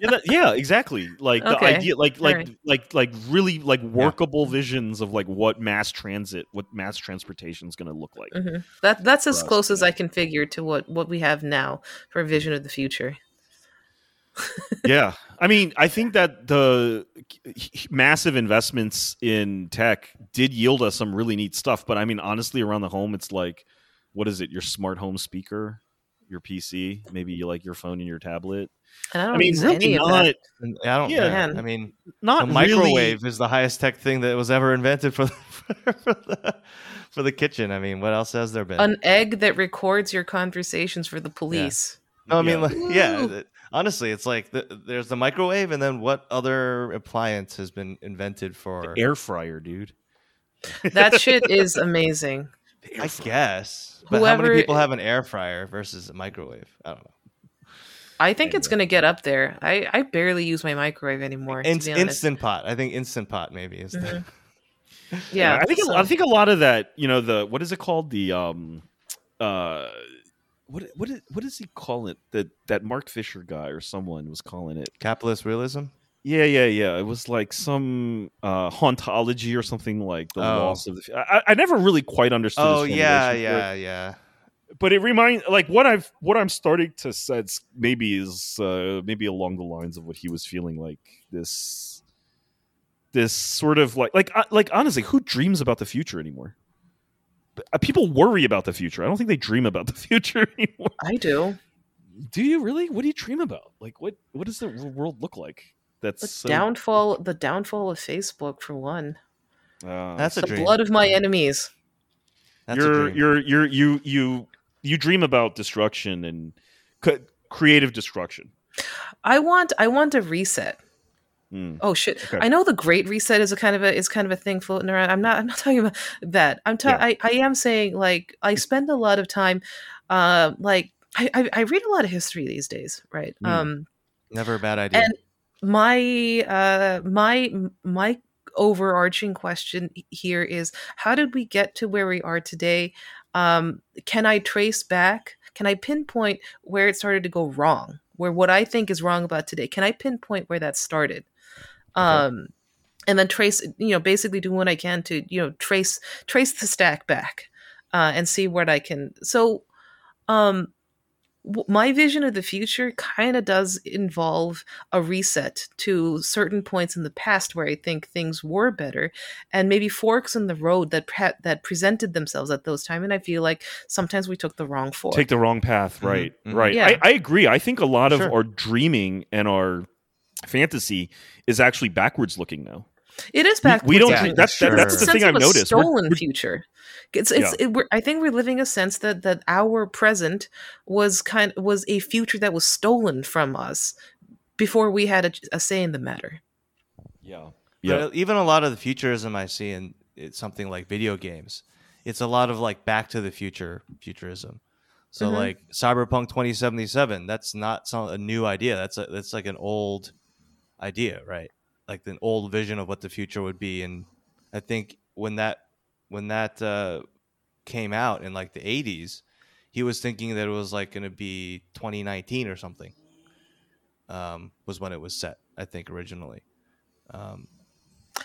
Yeah, that- yeah, exactly. Like the idea, like like Alright. like like really like workable visions of like what mass transit, what mass transportation is going to look like. Mhm. That that's as us, close as. I can figure to what what we have now for a vision of the future. <laughs> yeah i mean i think that the massive investments in tech did yield us some really neat stuff but i mean honestly around the home it's like what is it your smart home speaker your pc maybe you like your phone and your tablet And I don't i mean really any of not that. I don't. Yeah. Yeah. Man. I mean, not the really- microwave is the highest tech thing that was ever invented for the, <laughs> for the for the kitchen. I mean, what else has there been? An egg that records your conversations for the police. no, I mean, Yeah. like, yeah. Woo. Honestly, it's like the, there's the microwave, and then what other appliance has been invented for? air fryer dude That shit is amazing. The air I guess. But how many people have an air fryer versus a microwave? I don't know. I think it's gonna get up there. I, I barely use my microwave anymore. to In- be instant pot. I think instant pot maybe is. The, Mhm. <laughs> Yeah, i think so- i think a lot of that you know the what is it called the um uh what what is, what does he call it? That that Mark Fisher guy or someone was calling it. Capitalist realism. Yeah, yeah, yeah. It was like some uh, hauntology or something like the Oh. loss of the. I, I never really quite understood. Oh his yeah, formulation for yeah, yeah. But it reminds like what I've what I'm starting to sense maybe is uh, maybe along the lines of what he was feeling like this this sort of like like uh, like honestly, who dreams about the future anymore? Uh, People worry about the future. I don't think they dream about the <laughs> future anymore. I do. Do you really? What do you dream about? Like what what does the world look like? That's The so, downfall the downfall of Facebook for one. uh, That's a the dream. blood of my enemies. That's you're dream. you're you're you you you dream about destruction and c- creative destruction. I want I want a reset. Hmm. Oh shit! Okay. I know the Great Reset is a kind of a is kind of a thing floating around. I'm not I'm not <laughs> talking about that. I'm ta- Yeah. I I am saying like I spend a lot of time, uh, like I I, I read a lot of history these days, right? Hmm. Um, Never a bad idea. and my uh my my overarching question here is how did we get to where we are today? Um can i trace back? Can i pinpoint where it started to go wrong where what i think is wrong about today? Can i pinpoint where that started? Um and then trace you know basically do what i can to you know trace trace the stack back uh and see what i can so um my vision of the future kind of does involve a reset to certain points in the past where I think things were better, and maybe forks in the road that pre- that presented themselves at those times. And I feel like sometimes we took the wrong fork. Take the wrong path, Mhm, right? mhm. Right. Yeah. I, I agree. I think a lot of Sure. our dreaming and our fantasy is actually backwards looking now. It is We- back. we don't. Yeah, dream- that's that, that's a the thing sense I've of a noticed. We're- Stolen we're- future. It's it's. Yeah. It, we're, I think we're living a sense that that our present was kind was a future that was stolen from us before we had a, a say in the matter. yeah. But Yeah. even a lot of the futurism I see in it's something like video games. It's a lot of like Back to the Future futurism. So Mhm. like Cyberpunk 2077, that's not some, a new idea. That's a, that's like an old idea, right? Like an old vision of what the future would be. And I think when that when that uh, came out in like the 80s, he was thinking that it was like going to be 2019 or something. Um, was when it was set, I think originally. Um,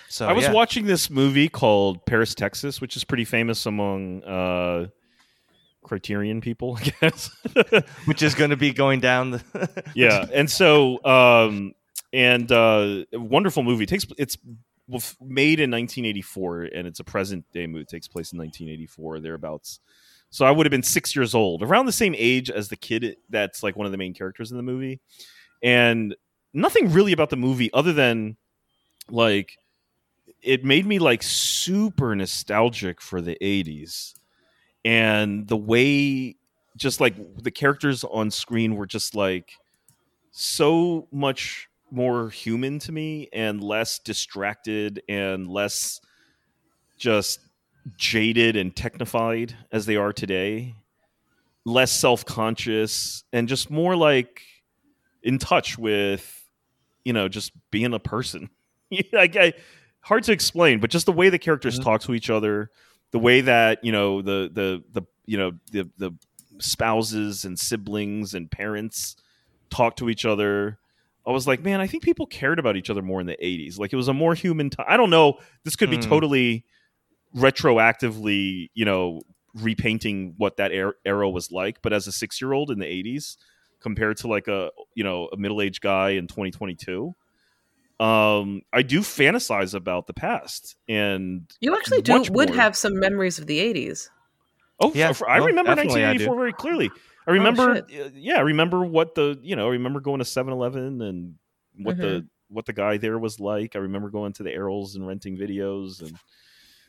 so I was yeah. watching this movie called Paris, Texas, which is pretty famous among uh, Criterion people, <laughs> I guess. which is going to be going down the <laughs> yeah, and so um, and uh, a wonderful movie. It takes it's made in 1984, and it's a present day movie. It takes place in 1984 thereabouts. So I would have been six years old, around the same age as the kid that's like one of the main characters in the movie, and nothing really about the movie other than like it made me like super nostalgic for the 80s and the way just like the characters on screen were just like so much more human to me and less distracted and less just jaded and technified as they are today less self-conscious and just more like in touch with you know just being a person <laughs> like I, hard to explain but just the way the characters Mhm. talk to each other the way that you know the the the you know the the spouses and siblings and parents talk to each other i was like man i think people cared about each other more in the 80s like it was a more human time i don't know this could be Mm. totally retroactively you know repainting what that er- era was like but as a six year old in the 80s compared to like a you know a middle-aged guy in 2022 um i do fantasize about the past and You actually do would more. have some memories of the '80s. Oh, Yeah, f- I no, remember I do. 1984 very clearly. I remember, shit. uh, yeah, I remember what the you know, I remember going to 7-Eleven and what the Mm-hmm. what the guy there was like. I remember going to the Erol's and renting videos, and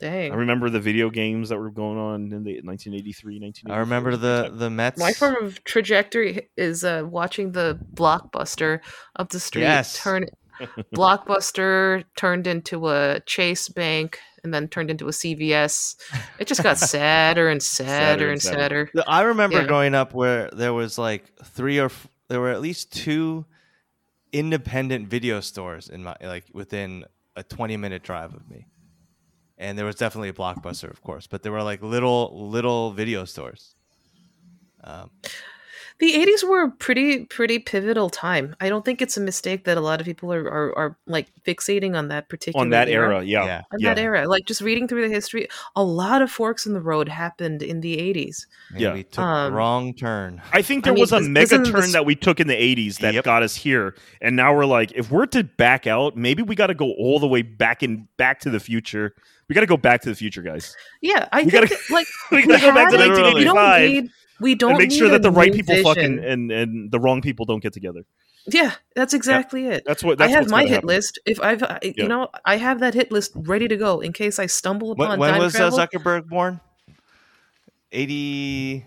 Dang. I remember the video games that were going on in the 1983, 1984. I remember the the Mets. My form of trajectory is uh, watching the blockbuster up the street Yes. turn. <laughs> Blockbuster turned into a Chase Bank and then turned into a CVS. It just got <laughs> sadder and sadder, and sadder. I remember Yeah. growing up where there was like three or f- there were at least two independent video stores in my like within a 20 minute drive of me. And there was definitely a blockbuster, of course, but there were like little little video stores. Um, the 80s were a pretty pretty pivotal time i don't think it's a mistake that a lot of people are are, are like fixating on that particular on that era. era. Yeah, Yeah. on yeah. that era like just reading through the history a lot of forks in the road happened in the 80s maybe Yeah. we took Um, wrong turn. I think I there mean, was a mega turn this- that we took in the 80s that Yep. got us here. And now we're like, if we're to back out, maybe we got to go all the way back in back to the future. We got to go back to the future, guys. yeah i We think gotta- it- <laughs> like We we got to go back to had it. we don't need we don't and make sure that the right new people fucking and, and the wrong people don't get together. yeah that's exactly it That's what I have my hit happen. list. If I've, I, Yeah. you know, I have that hit list ready to go in case I stumble upon When, when time was uh, travel. Zuckerberg born? 80,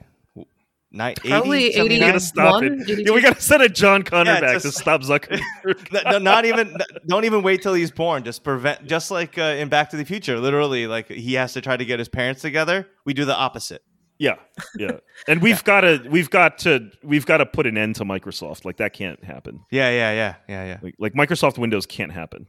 ni- 80 Probably We 79? gotta stop 81, it. Yeah, we got to send a John Connor Yeah, back just- to stop Zuckerberg. <laughs> No, no, not even don't even wait till he's born just prevent just like uh, in back to the future literally like he has to try to get his parents together we do the opposite yeah, yeah. And we've <laughs> got to we've got to we've got to put an end to Microsoft. Like that can't happen. yeah yeah yeah yeah yeah Like, like Microsoft Windows can't happen.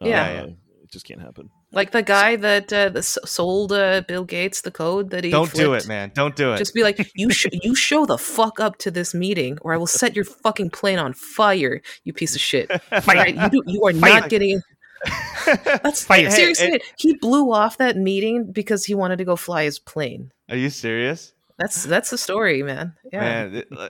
Yeah. Uh, Yeah, it just can't happen. Like the guy that uh, s- sold uh, Bill Gates the code that he don't do it man don't do it Just be like, you sh- <laughs> you show the fuck up to this meeting, or I will set your fucking plane on fire, you piece of shit. <laughs> Right? You, do, you are not getting. <laughs> That's Fire. seriously. Hey, it. he blew off that meeting because he wanted to go fly his plane. are you serious That's that's the story, man. Yeah. man it- uh,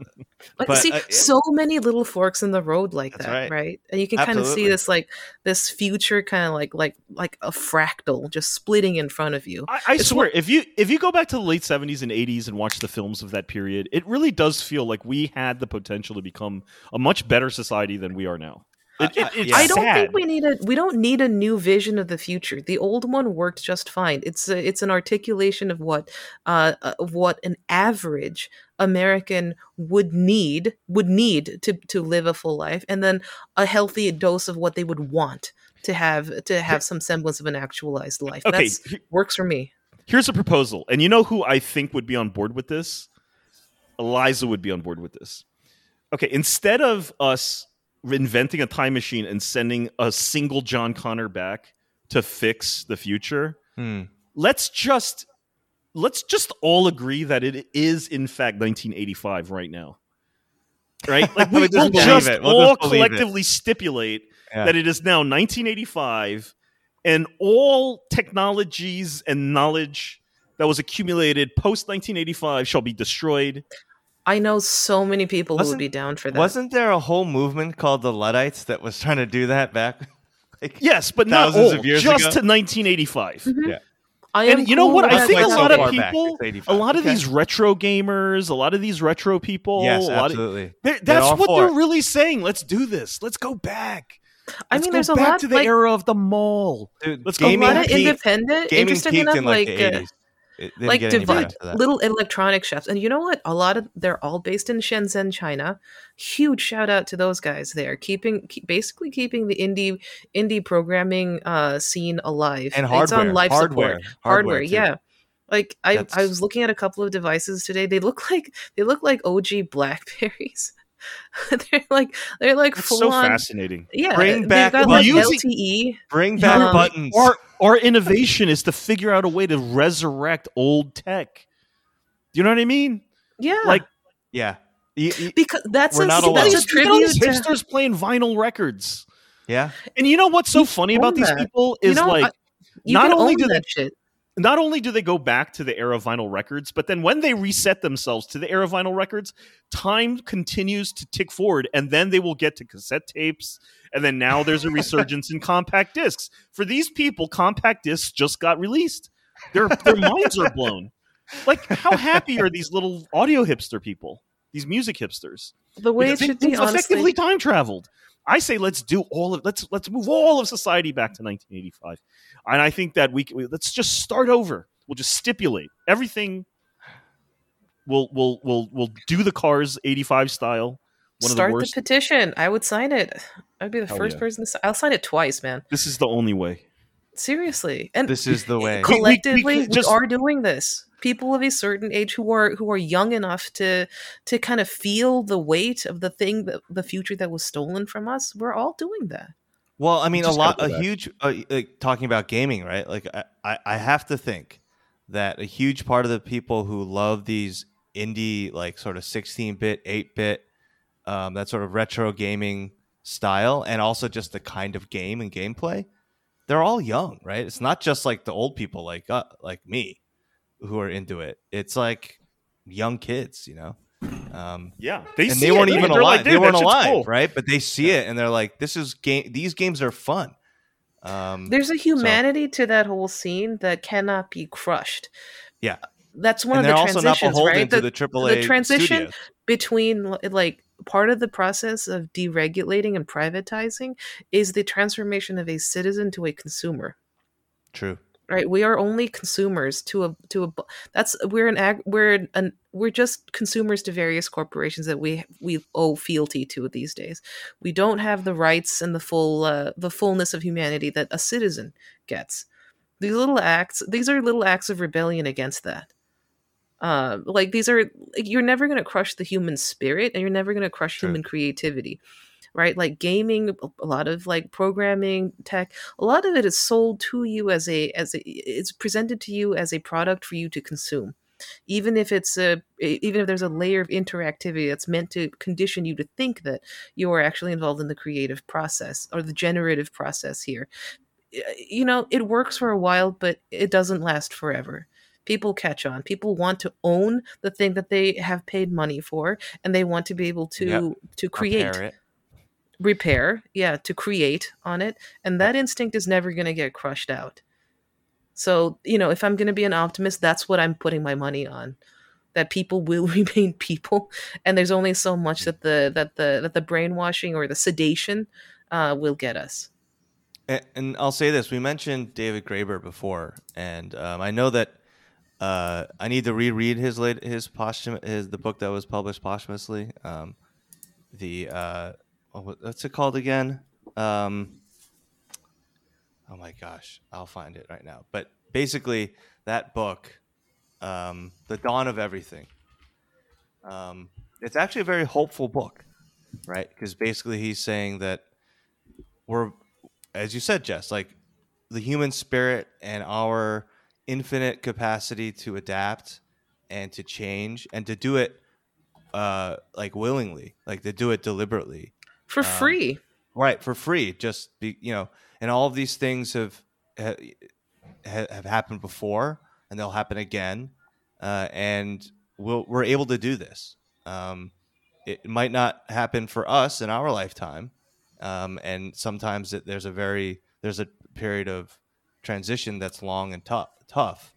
Like But, see, uh, so many little forks in the road like that, right. right. And you can kind of see this like this future kind of like like like a fractal just splitting in front of you. I, I swear, if you if you go back to the late seventies and eighties and watch the films of that period, it really does feel like we had the potential to become a much better society than we are now. Uh, it, it, I- it's. I don't sad. think we need a we don't need a new vision of the future. The old one worked just fine. It's a, it's an articulation of what uh of what an average American would need would need to to live a full life and then a healthy dose of what they would want to have to have some semblance of an actualized life. Okay, That's works for me. here's a proposal, and you know who I think would be on board with this? Eliza would be on board with this. Okay, instead of us inventing a time machine and sending a single John Connor back to fix the future, hmm. let's just let's just all agree that it is in fact 1985 right now. Right? <laughs> Like we, We'll just will just. We'll all just believe it. collectively stipulate Yeah. that it is now 1985 and all technologies and knowledge that was accumulated post 1985 shall be destroyed. I know so many people who would be down for that. wasn't there a whole movement called the luddites that was trying to do that back <laughs> like, Yes, but not Thousands all, of years just ago? to 1985. I And you know cool what? I think a quite so lot of people, a lot of Okay. these retro gamers, a lot of these retro people, yes a lot of, absolutely They're- They're that's what they're it. really saying. Let's do this. Let's go back. I Let's mean, go there's a back lot to the like, era of the mall. Dude, Let's go a gaming lot of peaked- independent, gaming interesting enough, in like, like, the uh, 80s. It like get any device, that. little electronic shops. And you know what? A lot of they're all based in Shenzhen, China. Huge shout out to those guys there, keeping keep, basically keeping the indie indie programming uh, scene alive. and It's hardware on life hardware support. hardware, too. yeah. Like I, I was looking at a couple of devices today. They look <laughs> like they look like OG Blackberries. <laughs> they're like they're like It's full so on. fascinating. Yeah, Bring back- got like using- LTE. bring back Um, buttons Our our innovation is to figure out a way to resurrect old tech. You know what I mean? Yeah, Like yeah Y- y- because that's We're a, not that's a Look at all tribute these to hipsters playing vinyl records. yeah And you know what's so You funny own about these that. people You is know, like I- you not can only own do they- that shit. Not only do they go back to the era of vinyl records, but then when they reset themselves to the era of vinyl records, time continues to tick forward, and then they will get to cassette tapes, and then now there's a resurgence in <laughs> compact discs. For these people, compact discs just got released. Their their minds are blown. Like, how happy are these little audio hipster people? These music hipsters. The way it They- should be, they've honestly. effectively time traveled. I say let's do all of let's let's move all of society back to 1985, and I think that we, we let's just start over. We'll just stipulate everything. We'll we'll we'll we'll do the Cars 85 style. One Start of the the petition. I would sign it. I'd be the Hell first yeah. person to sign. I'll sign it twice, man. this is the only way. Seriously. And this is the way we- we collectively, we, could just- are doing this. People of a certain age who are who are young enough to to kind of feel the weight of the thing that the future that was stolen from us. We're all doing that. Well, I mean, a lot, a go huge, uh, like talking about gaming, right? Like, I, I, I have to think that a huge part of the people who love these indie, like sort of 16 bit, 8 bit, um, that sort of retro gaming style, and also just the kind of game and gameplay, they're all young, right? It's not just like the old people like uh, like me who are into it. It's like young kids, you know. Um, Yeah, they and see they weren't it, even They're alive. like, they weren't alive, cool." right? But they see it and they're like, "This is game. These games are fun." Um, There's a humanity to that whole scene that cannot be crushed. Yeah. That's one and of they're the also not transitions, right? to The, the AAA the transition studios. between like part of the process of deregulating and privatizing is the transformation of a citizen to a consumer. True. Right, we are only consumers to a to a. That's we're an ag we're an we're just consumers to various corporations that we we owe fealty to these days. We don't have the rights and the full uh, the fullness of humanity that a citizen gets. These little acts, these are little acts of rebellion against that. Uh, like these are, you're never going to crush the human spirit, and you're never going to crush True. human creativity, right? Like gaming, a lot of like programming tech, a lot of it is sold to you as a as a, it's presented to you as a product for you to consume even if it's a even if there's a layer of interactivity that's meant to condition you to think that you are actually involved in the creative process or the generative process here you know it works for a while but it doesn't last forever people catch on. People want to own the thing that they have paid money for and they want to be able to Yep. to create Repair yeah to create on it and that instinct is never going to get crushed out. So you know if i'm going to be an optimist that's what i'm putting my money on that people will <laughs> remain people and there's only so much that the that the that the brainwashing or the sedation uh, will get us. And, and I'll say this: we mentioned David Graeber before, and um, I know that uh, I need to reread his late his posthum his the book that was published posthumously. Um, the uh, oh, what's it called again? Um, oh my gosh, I'll find it right now. But basically, that book, um, "The Dawn of Everything," um, it's actually a very hopeful book, right? Because basically, he's saying that we're as you said, Jess, like the human spirit and our infinite capacity to adapt and to change and to do it uh like willingly, like to do it deliberately. for Um, free Right, for free. Just be, you know, and all of these things have ha, ha- have happened before and they'll happen again. Uh and we'll, we're able to do this. Um it might not happen for us in our lifetime, um, and sometimes it, there's a very there's a period of transition that's long and tough tough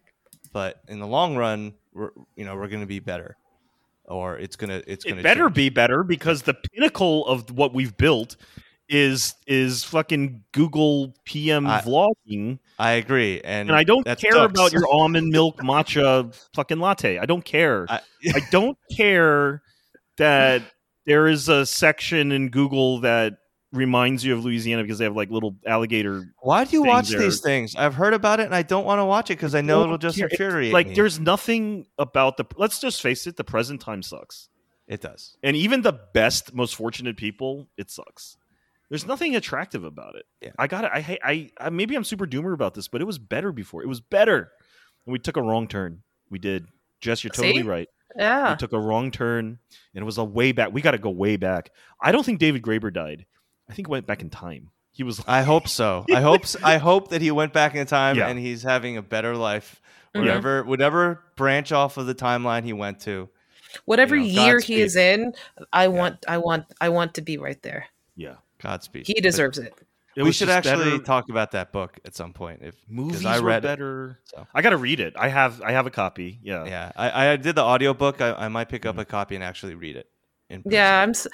but in the long run we're you know we're going to be better or it's going to it's It to better be better because the pinnacle of what we've built is is fucking Google PM I- vlogging, i agree and, and I don't care sucks. about your almond milk matcha fucking latte. I don't care. I, I don't care that there is a section in Google that reminds you of Louisiana because they have like little alligator. why do you watch there. these things i've heard about it and i don't want to watch it because i know don't it'll just care. It's infuriate Like me there's nothing about the. Let's just face it. The present time sucks, it does and even the best, most fortunate people, it sucks. There's nothing attractive about it. Yeah. I got it. I, hate- I, I maybe I'm super doomer about this, but it was better before. It was better, and we took a wrong turn. We did. Jess, you're totally See? right. yeah We took a wrong turn, and it was a way back. We got to go way back. I don't think David Graeber died. I think he went back in time. He was. i hope so i hope s- i hope that he went back in time Yeah. and he's having a better life Mhm. whatever whatever branch off of the timeline he went to whatever you know, year he is in i Yeah. want i want i want to be right there Yeah, godspeed he deserves it it we should actually better. talk about that book at some point. If Movies I were read it, better. so. I got to read it. I have. I have a copy. Yeah. yeah, I, I did the audiobook. I, I might pick up Mhm. a copy and actually read it. In yeah i'm s-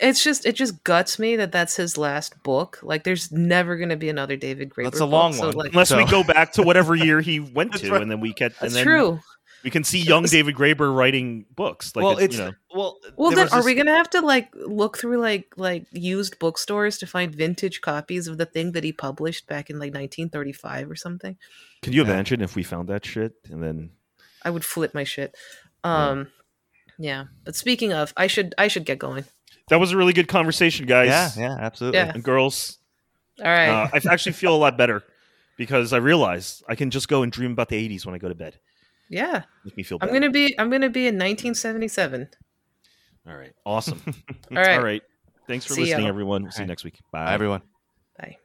it's just it just guts me that that's his last book like there's never going to be another david graeber That's a book, long so, one. like Unless we go back to whatever <laughs> year he went to, right. and then we get. that's and then true We can see young David Graeber writing books. Like well, it- it's you know. well. well then are this- we gonna have to like look through like like used bookstores to find vintage copies of the thing that he published back in like 1935 or something Can you Yeah. imagine if we found that shit and then? i would flip my shit um yeah but speaking of i should i should get going that was a really good conversation, guys. Yeah, yeah, absolutely. Yeah. And girls. All right. Uh, I actually feel a lot better because I realized I can just go and dream about the 80s when I go to bed. Yeah. Make me feel better. I'm going to be I'm going to be in 1977. All right. Awesome. <laughs> All right. All right. Thanks for See listening y'all. everyone. See you next week. Bye, Bye everyone. Bye.